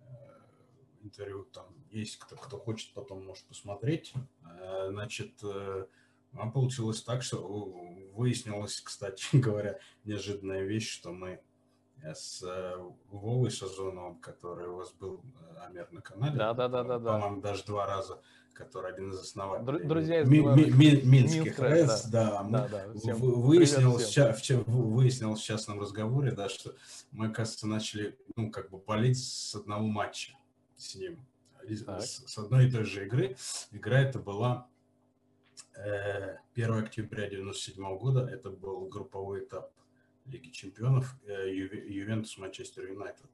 э, интервью там есть, кто, кто хочет, потом может посмотреть. Э, значит, а получилось так, что выяснилось, кстати говоря, неожиданная вещь, что мы с Вовой Шазоновым, который у вас был, Амер, на канале. Да, да, да, да. По-моему, даже два раза который один из основателей. Друзья из ми, Минских РЭС, да, да, да, да выяснилось, в, выяснилось в частном разговоре, да, что мы, кажется, начали, ну, как бы болеть с одного матча с ним, с, с одной и той же игры. Игра это была э, 1 октября 97 года, это был групповой этап Лиги Чемпионов э, Ювентус Манчестер Юнайтед.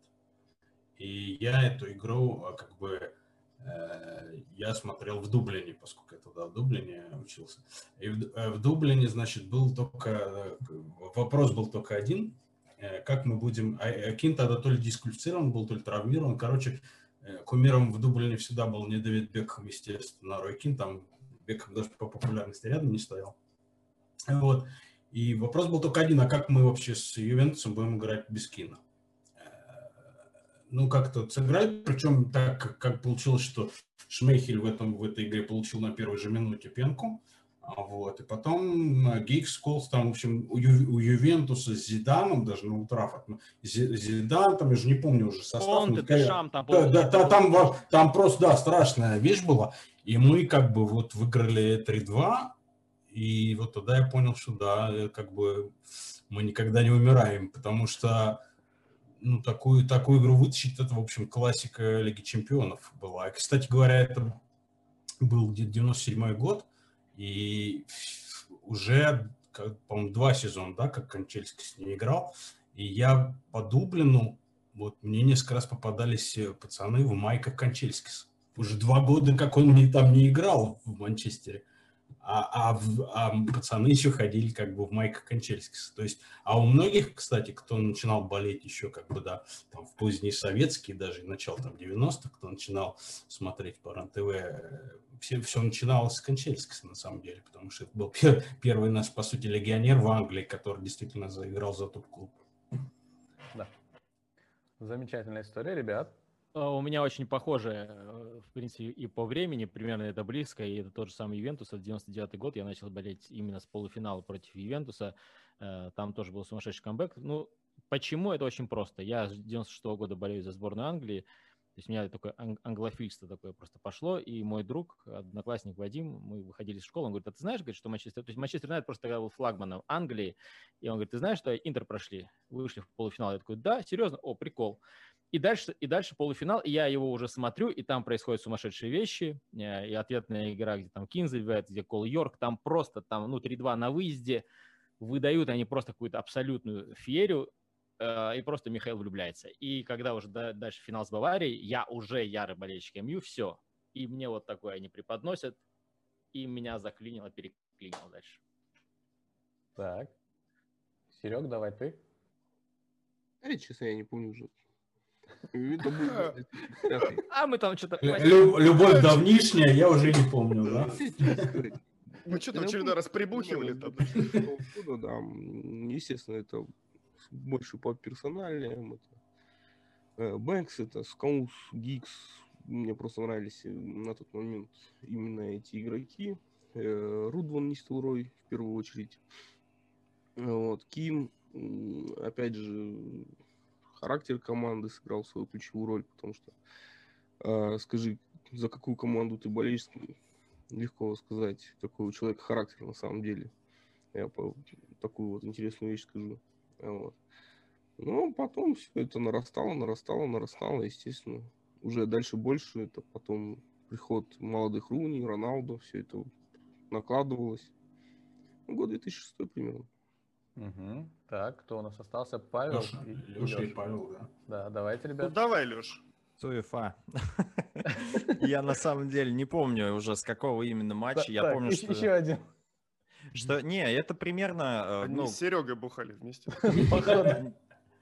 И я эту игру а, как бы Э, я смотрел в Дублине, поскольку я тогда в Дублине учился. И в, э, Дублине, значит, был только... Вопрос был только один. Как мы будем... Акин тогда то ли дисквалифицирован был, то ли травмирован. Короче, кумиром в Дублине всегда был не Давид Бекхэм, естественно, а Рой Кин. Там Бекхэм даже по популярности рядом не стоял. Вот. И вопрос был только один, а как мы вообще с Ювентусом будем играть без Кина? ну, как-то сыграть, причем так, как получилось, что Шмейхель в, этом, в этой игре получил на первой же минуте пенку, а вот, и потом Гейкс Колс, там, в общем, у, Ю, у Ювентуса с Зиданом, даже на Утрафорд, ну, Зидан, там, я же не помню уже состав. Он, ну, Дешам, там, да, да, да, там, там просто, да, страшная вещь была, и мы как бы вот выиграли 3-2, и вот тогда я понял, что да, как бы мы никогда не умираем, потому что ну, такую, такую игру вытащить, это, в общем, классика Лиги Чемпионов была. И, кстати говоря, это был 97 год, и уже, по-моему, два сезона, да, как Кончельский с ней играл, и я по Дублину, вот мне несколько раз попадались пацаны в майках Кончельскис. Уже два года, как он не, там не играл в Манчестере а, а, а пацаны еще ходили как бы в майках Кончельскис. То есть, а у многих, кстати, кто начинал болеть еще как бы, да, там в поздние советские, даже начало там 90-х, кто начинал смотреть по РЕН-ТВ, все, все начиналось с Кончельскиса на самом деле, потому что это был пер, первый наш, по сути, легионер в Англии, который действительно заиграл за топ-клуб. Да. Замечательная история, ребят. А, у меня очень похоже, э, в принципе, и по времени, примерно это близко, и это тот же самый Ювентус, это 99 год, я начал болеть именно с полуфинала против Ювентуса, э, там тоже был сумасшедший камбэк. Ну, почему? Это очень просто. Я с 96 -го года болею за сборную Англии, то есть у меня такое англофильство такое просто пошло, и мой друг, одноклассник Вадим, мы выходили из школы, он говорит, а ты знаешь, говорит, что Манчестер... То есть Манчестер Юнайтед просто тогда был флагманом Англии, и он говорит, ты знаешь, что Интер прошли, вышли в полуфинал? Я такой, да, серьезно? О, прикол. И дальше, и дальше полуфинал, и я его уже смотрю, и там происходят сумасшедшие вещи, э, и ответная игра, где там Кин забивает, где Кол Йорк, там просто, там, ну, 3-2 на выезде, выдают они просто какую-то абсолютную феерию, э, и просто Михаил влюбляется. И когда уже дальше финал с Баварией, я уже ярый болельщик МЮ, все. И мне вот такое они преподносят, и меня заклинило, переклинило дальше. Так. Серег, давай ты. А, честно, я не помню уже. А мы там что-то... Любовь давнишняя, я уже не помню, да? Мы что-то в очередной раз прибухивали там. Да, естественно, это больше по персональным. Бэнкс, это Скаус, Гикс. Мне просто нравились на тот момент именно эти игроки. Рудван Нистелрой, в первую очередь. Вот, Ким, опять же, характер команды сыграл свою ключевую роль, потому что, э, скажи, за какую команду ты болеешь, легко сказать, какой у человека характер на самом деле. Я по такую вот интересную вещь скажу. Вот. Но потом все это нарастало, нарастало, нарастало, естественно. Уже дальше больше, это потом приход молодых Руни, Роналду, все это накладывалось. Ну, год 2006 примерно. Угу. Так, кто у нас остался? Павел Леша, и, Леша и, и Павел, да. Да, давайте, ребят. Ну, давай, Леш. Суефа. Я на самом деле не помню уже с какого именно матча. Я помню, что... Еще один. Что, не, это примерно... Э, Они ну, с Серегой бухали вместе.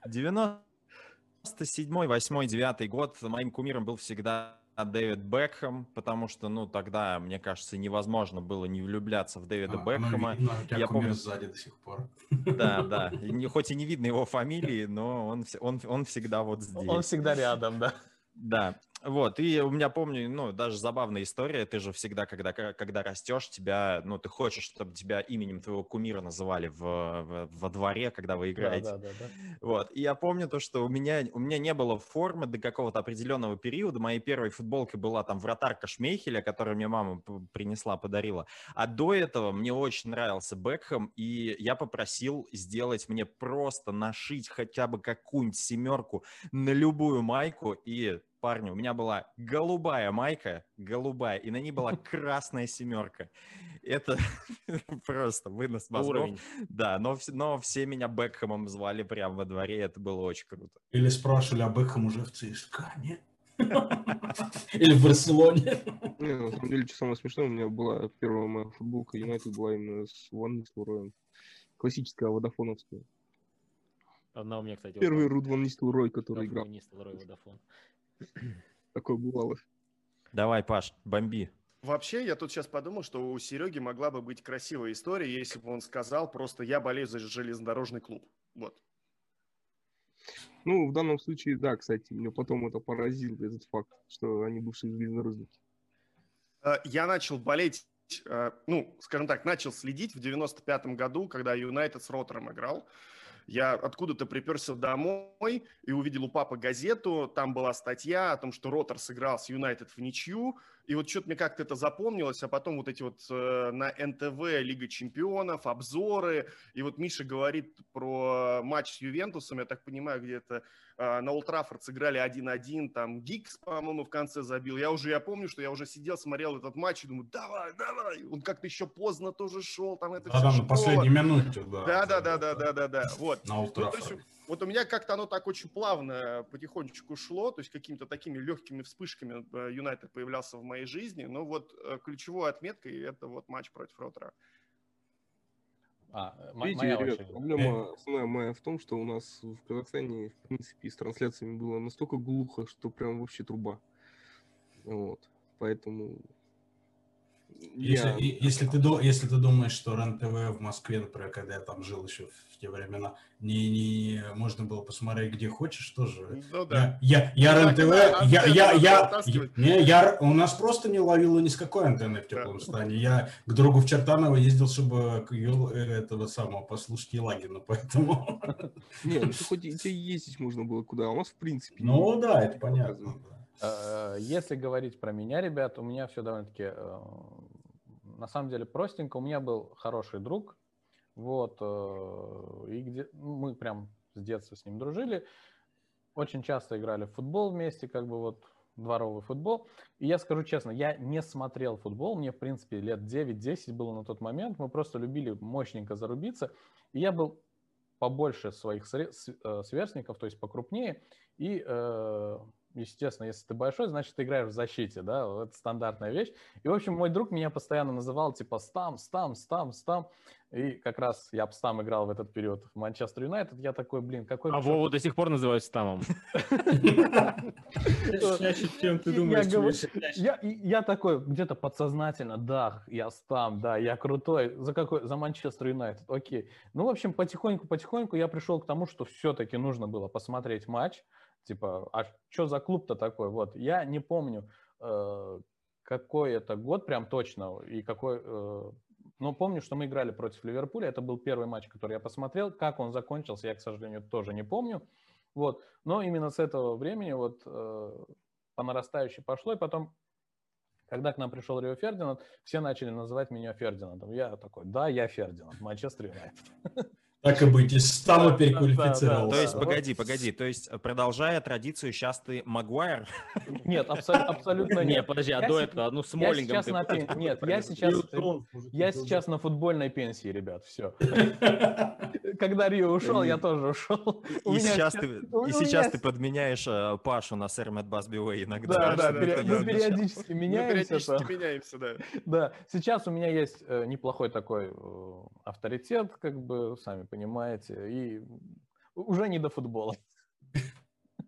97 8 9 год моим кумиром был всегда Дэвид Бекхэм, потому что, ну, тогда, мне кажется, невозможно было не влюбляться в Дэвида а, Бекхэма. Ну, я помню сзади до сих пор. Да, да. И, хоть и не видно его фамилии, но он, он, он всегда вот здесь. Он всегда рядом, да. Да. Вот, и у меня, помню, ну, даже забавная история, ты же всегда, когда, когда растешь, тебя, ну, ты хочешь, чтобы тебя именем твоего кумира называли в, в, во дворе, когда вы играете. Да, да, да, да. Вот, и я помню то, что у меня, у меня не было формы до какого-то определенного периода, моей первой футболкой была там вратарка Шмейхеля, которую мне мама принесла, подарила, а до этого мне очень нравился Бекхэм, и я попросил сделать мне просто нашить хотя бы какую-нибудь семерку на любую майку, и парни, у меня была голубая майка, голубая, и на ней была красная семерка. Это просто вынос мозгов. Уровень. Да, но, но все меня Бекхэмом звали прямо во дворе, это было очень круто. Или спрашивали, а Бекхэм уже в ЦСКА, нет? Или в Барселоне. Не, на самом деле, что самое смешное, у меня была первая моя футболка Юнайтед была именно с Ван Нистелроем. Классическая водофоновская. Одна у меня, кстати. Первый Руд Ван Нистелрой, который играл. Нистелрой Водофон. Такое бывало. Давай, Паш, бомби. Вообще, я тут сейчас подумал, что у Сереги могла бы быть красивая история, если бы он сказал просто «я болею за железнодорожный клуб». Вот. Ну, в данном случае, да, кстати, меня потом это поразил этот факт, что они бывшие железнодорожники. Э, я начал болеть, э, ну, скажем так, начал следить в 95-м году, когда Юнайтед с Роттером играл. Я откуда-то приперся домой и увидел у папы газету, там была статья о том, что Ротор сыграл с Юнайтед в ничью, и вот что-то мне как-то это запомнилось, а потом вот эти вот э, на НТВ Лига Чемпионов, обзоры, и вот Миша говорит про матч с Ювентусом, я так понимаю, где-то э, на Ултрафорд сыграли 1-1, там Гикс, по-моему, в конце забил. Я уже, я помню, что я уже сидел, смотрел этот матч и думаю, давай, давай, он как-то еще поздно тоже шел, там это да, все да, на последней минуте, да. Да, да, да, да, да, да, вот. На Ултрафорд. Ну, вот у меня как-то оно так очень плавно потихонечку шло, то есть какими-то такими легкими вспышками э, Юнайтед появлялся в моей жизни, но вот э, ключевой отметкой это вот матч против Ротера. А, Видите, моя ребят, очередь. проблема основная моя в том, что у нас в Казахстане, в принципе, с трансляциями было настолько глухо, что прям вообще труба. Вот. Поэтому если, я... если, ты, если ты думаешь, что РЕН-ТВ в Москве, например, когда я там жил еще в те времена, не, не можно было посмотреть где хочешь, тоже. Ну, да. Я, я, я РЕН-ТВ, я, я, я, не, я, у нас просто не ловило ни с какой антенны в теплом да. стане. Я к другу в Чертаново ездил, чтобы этого самого послушать Елагина, поэтому... Не, ну хоть и ездить можно было куда, а у нас в принципе... Ну да, это понятно. Э, если говорить про меня, ребят, у меня все довольно-таки э, на самом деле простенько. У меня был хороший друг, вот, э, и где ну, мы прям с детства с ним дружили. Очень часто играли в футбол вместе, как бы вот дворовый футбол. И я скажу честно, я не смотрел футбол, мне, в принципе, лет 9-10 было на тот момент. Мы просто любили мощненько зарубиться. И я был побольше своих сверстников, то есть покрупнее. И естественно, если ты большой, значит, ты играешь в защите, да, это стандартная вещь. И, в общем, мой друг меня постоянно называл, типа, стам, стам, стам, стам. И как раз я стам играл в этот период в Манчестер Юнайтед. Я такой, блин, какой... А Вову до сих пор называют стамом. Чаще, чем ты думаешь. Я такой, где-то подсознательно, да, я стам, да, я крутой. За какой? За Манчестер Юнайтед, окей. Ну, в общем, потихоньку-потихоньку я пришел к тому, что все-таки нужно было посмотреть матч, Типа, а что за клуб-то такой? Вот, я не помню, э, какой это год прям точно и какой... Э, но помню, что мы играли против Ливерпуля. Это был первый матч, который я посмотрел. Как он закончился, я, к сожалению, тоже не помню. Вот. Но именно с этого времени вот э, по нарастающей пошло. И потом, когда к нам пришел Рио Фердинанд, все начали называть меня Фердинандом. Я такой, да, я Фердинанд, Манчестер Юнайтед. Так и быть, из става переквалифицировался. То есть, погоди, погоди, то есть, продолжая традицию, сейчас ты Магуайр? Нет, абсолютно нет. Нет, подожди, а до этого, ну, с Моллингом ты... Нет, я сейчас, я сейчас на футбольной пенсии, ребят, все. Когда Рио ушел, я тоже ушел. И сейчас ты, и сейчас ты подменяешь э, Пашу на Сэр Мэтт Басбиуэй иногда. Да, да, мы периодически меняемся. Периодически меняемся, да. Да, сейчас у меня есть э, неплохой такой э, авторитет, как бы, сами понимаете, и уже не до футбола.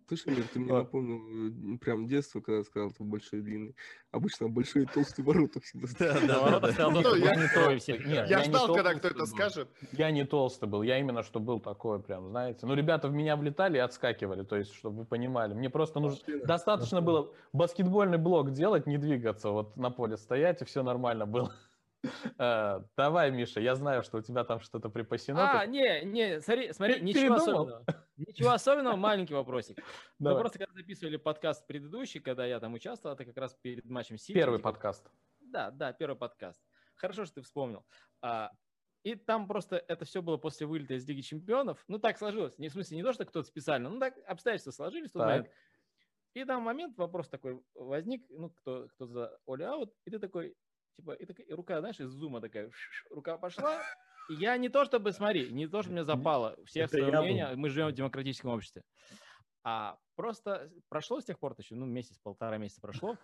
Слушай, Мир, ты мне напомнил прям детство, когда сказал, что большой и длинный. Обычно большой и толстый ворота всегда. Да, да, ворота не толстый. Я ждал, когда кто это скажет. Я не толстый был, я именно что был такой прям, знаете. Ну, ребята в меня влетали и отскакивали, то есть, чтобы вы понимали. Мне просто нужно... Достаточно было баскетбольный блок делать, не двигаться, вот на поле стоять, и все нормально было. Э, давай, Миша, я знаю, что у тебя там что-то припасено. А, не, не, смотри, смотри, ничего особенного. Ничего особенного, маленький вопросик. Мы просто когда записывали подкаст предыдущий, когда я там участвовал, это как раз перед матчем Сити. Первый типа подкаст. Да, да, первый подкаст. Хорошо, что ты вспомнил. А, и там просто это все было после вылета из Лиги Чемпионов. Ну, так сложилось. Не в смысле, не то, что кто-то специально, ну, так обстоятельства сложились. Так. И там момент, вопрос такой возник, ну, кто, кто за Оли Аут, и ты такой, типа, и, такая, и рука, знаешь, из зума такая, рука пошла, и я не то чтобы, смотри, не то, что мне запало, всех свое мнение, мы живем в демократическом обществе, а просто прошло с тех пор, еще, ну, месяц, полтора месяца прошло,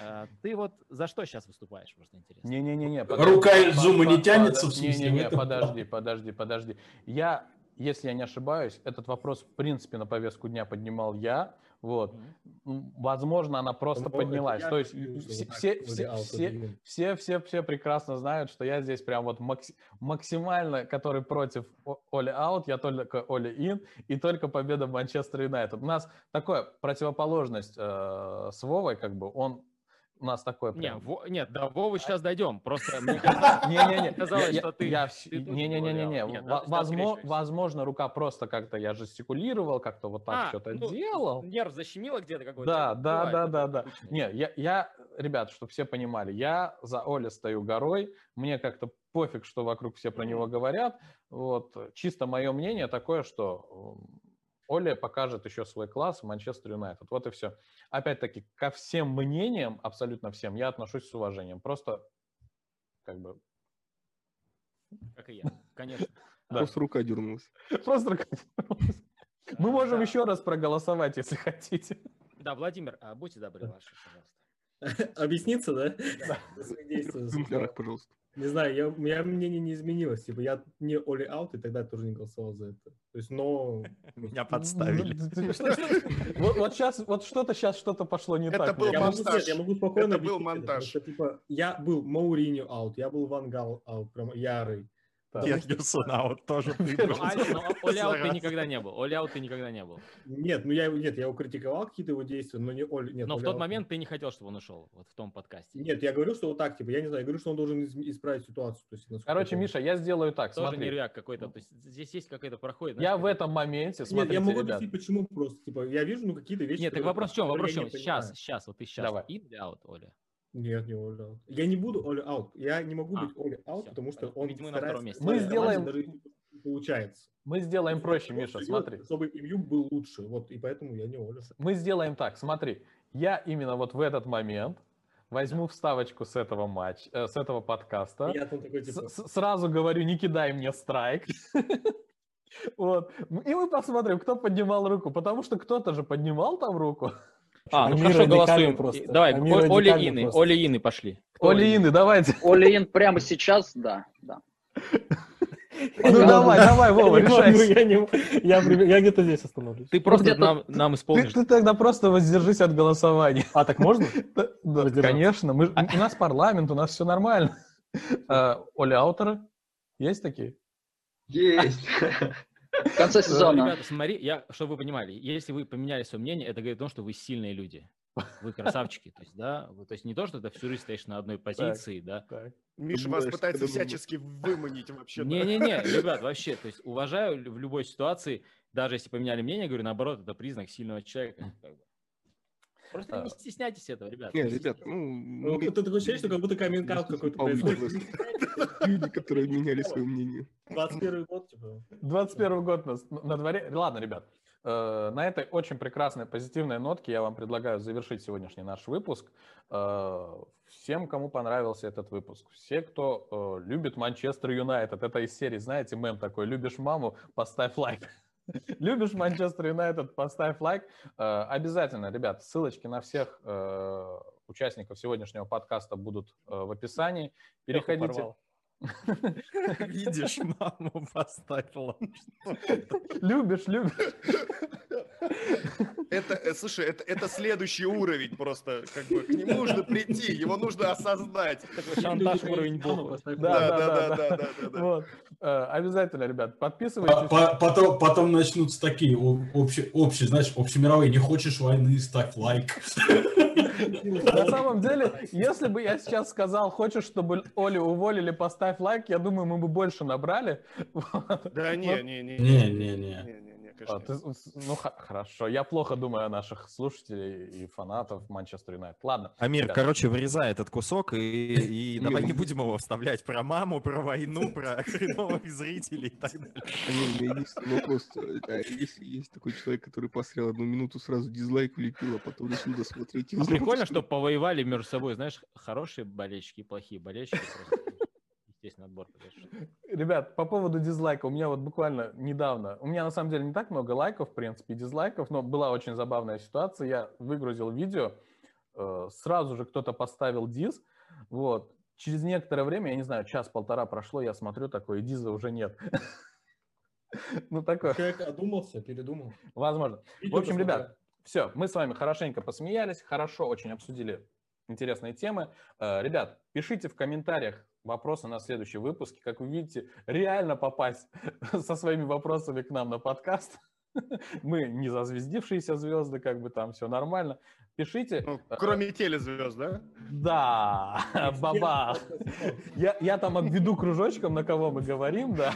а, ты вот за что сейчас выступаешь, просто интересно? Не-не-не. Рука из зума не тянется в смысле? Не-не-не, подожди, подожди, подожди. Я, если я не ошибаюсь, этот вопрос, в принципе, на повестку дня поднимал я, вот. Mm-hmm. Возможно, она просто Но поднялась. То есть все, все, все, все, все, все, все прекрасно знают, что я здесь прям вот макс, максимально, который против Оли аут, я только Оли ин, и только победа Манчестер Юнайтед. У нас такая противоположность э, с Вовой, как бы, он у нас такое прям... Нет, во... нет, до Вовы сейчас дойдем. Просто мне казалось, что ты... Не-не-не-не-не. Возможно, рука просто как-то я жестикулировал, как-то вот так а, что-то ну, делал. Нерв защемило где-то какой-то. Да, да, да, да, да. Не, я, ребят, чтобы все понимали, я за Оля стою горой, мне как-то пофиг, что вокруг все про него говорят. Вот, чисто мое мнение такое, что Оля покажет еще свой класс в Манчестер Юнайтед. Вот и все. Опять-таки, ко всем мнениям, абсолютно всем, я отношусь с уважением. Просто как бы... Как и я, конечно. Просто рука дернулась. Просто рука дернулась. Мы можем еще раз проголосовать, если хотите. Да, Владимир, а будьте добры, ваше, пожалуйста. Объясниться, да? Да. Пожалуйста. Не знаю, я, меня мнение не изменилось. Типа, я не Оли аут, и тогда тоже не голосовал за это. То есть, но... Меня подставили. Вот сейчас, вот что-то сейчас, что-то пошло не так. Это был монтаж. Я могу спокойно Это был монтаж. Типа, я был Мауриню аут, я был Вангал аут, прям ярый. Фергюсон аут тоже ты Оляут ты никогда не был. Оляут ты никогда не был. Нет, ну я нет, я его критиковал какие-то его действия, но не Оль. Нет, но в тот момент ты не хотел, чтобы он ушел, вот в том подкасте. Нет, я говорю, что вот так, типа, я не знаю, я говорю, что он должен исправить ситуацию. То есть, Короче, Миша, я сделаю так. Тоже нервяк какой-то. То есть здесь есть какой-то проходит. Я в этом моменте, Нет, я могу объяснить, почему просто. Типа, я вижу, ну, какие-то вещи. Нет, так вопрос в чем? Вопрос в чем? Сейчас, сейчас, вот ты сейчас. Давай. или аут, Оля? Нет, не all out. Я не буду all out. Я не могу а, быть all out, все, потому что он Видимо, на втором месте. Мы сделаем... Даже получается. Мы сделаем проще, Миша, смотри. Чтобы имью был лучше, вот, и поэтому я не all out. Мы сделаем так, смотри. Я именно вот в этот момент возьму вставочку с этого матча, э, с этого подкаста. Я такой, типа... Сразу говорю, не кидай мне страйк. Вот. И мы посмотрим, кто поднимал руку, потому что кто-то же поднимал там руку. А, ну хорошо, голосуем. Просто. Давай, Оли Ины, Оли Ины пошли. Оли Ины, давайте. Оли Ин прямо сейчас, да, да. Ну давай, давай, Вова, решайся. Я, я где-то здесь остановлюсь. Ты просто нам, нам исполнишь. Ты, тогда просто воздержись от голосования. А, так можно? Конечно. Мы, у нас парламент, у нас все нормально. А, Оля Аутеры есть такие? Есть. В конце сезона. Ребята, смотри, я, чтобы вы понимали, если вы поменяли свое мнение, это говорит о том, что вы сильные люди. Вы красавчики, то есть, да, то есть не то, что ты всю жизнь стоишь на одной позиции, да. Так. Миша вас пытается всячески выманить вообще. Не-не-не, ребят, вообще, то есть уважаю в любой ситуации, даже если поменяли мнение, говорю, наоборот, это признак сильного человека. Просто а. не стесняйтесь этого, ребят. Нет, ребят, ну... ну ты такое ощущение, что как будто камин какой-то происходит. Люди, которые меняли свое мнение. 21 год, типа. 21 год на дворе. Ладно, ребят, Э, на этой очень прекрасной позитивной нотке я вам предлагаю завершить сегодняшний наш выпуск. Э, всем, кому понравился этот выпуск, все, кто э, любит Манчестер Юнайтед, это из серии, знаете, мем такой, любишь маму, поставь лайк. Любишь Манчестер Юнайтед, поставь лайк. Обязательно, ребят, ссылочки на всех участников сегодняшнего подкаста будут в описании. Переходите. Видишь, маму поставила. Любишь, любишь. Это, э, слушай, это, это следующий уровень просто, как бы, к нему нужно прийти, его нужно осознать. Шантаж уровень бога. Да, да, да, да, да, да. Вот. Э, обязательно, ребят, подписывайтесь. Потом, потом начнутся такие общие, общие, знаешь, общемировые, не хочешь войны, ставь лайк. На самом деле, если бы я сейчас сказал, хочешь, чтобы Олю уволили, поставь лайк, я думаю, мы бы больше набрали. Да не, не, не. Не, не, не конечно. А, ты, ну, хорошо. Я плохо думаю о наших слушателей и фанатов Манчестер Юнайтед. Ладно. Амир, короче, вырезай этот кусок и, и давай не будем его вставлять про маму, про войну, про хреновых зрителей и так далее. Амир, у меня есть вопрос. А если есть такой человек, который посмотрел одну минуту, сразу дизлайк влепил, а потом решил досмотреть. Ну, прикольно, что повоевали между собой, знаешь, хорошие болельщики и плохие болельщики. Естественно, отбор. Ребят, по поводу дизлайка, у меня вот буквально недавно, у меня на самом деле не так много лайков, в принципе, дизлайков, но была очень забавная ситуация. Я выгрузил видео, э, сразу же кто-то поставил диз, вот. Через некоторое время, я не знаю, час-полтора прошло, я смотрю, такой, диза уже нет. Ну, такое. Человек одумался, передумал. Возможно. В общем, ребят, все, мы с вами хорошенько посмеялись, хорошо очень обсудили интересные темы. Э, ребят, пишите в комментариях, вопросы на следующий выпуске. Как вы видите, реально попасть со своими вопросами к нам на подкаст. Мы не зазвездившиеся звезды, как бы там все нормально. Пишите. Ну, кроме телезвезд, да? Да, баба. Я, я там обведу кружочком, на кого мы говорим, да.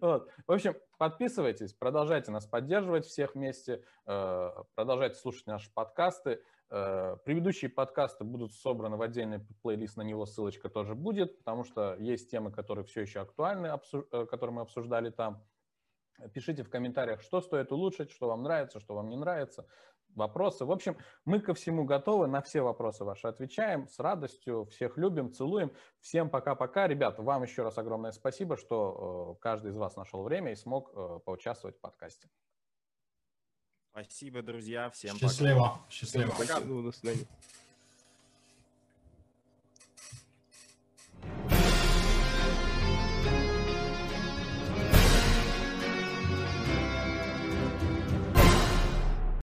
Вот. В общем, подписывайтесь, продолжайте нас поддерживать всех вместе, э, продолжайте слушать наши подкасты. Э, предыдущие подкасты будут собраны в отдельный плейлист, на него ссылочка тоже будет, потому что есть темы, которые все еще актуальны, э, которые мы обсуждали там. Пишите в комментариях, что стоит улучшить, что вам нравится, что вам не нравится, вопросы. В общем, мы ко всему готовы, на все вопросы ваши отвечаем с радостью, всех любим, целуем. Всем пока-пока. Ребята, вам еще раз огромное спасибо, что э, каждый из вас нашел время и смог поучаствовать в подкасте. Спасибо, друзья. Всем Счастливо. пока. Счастливо. Счастливо. До свидания.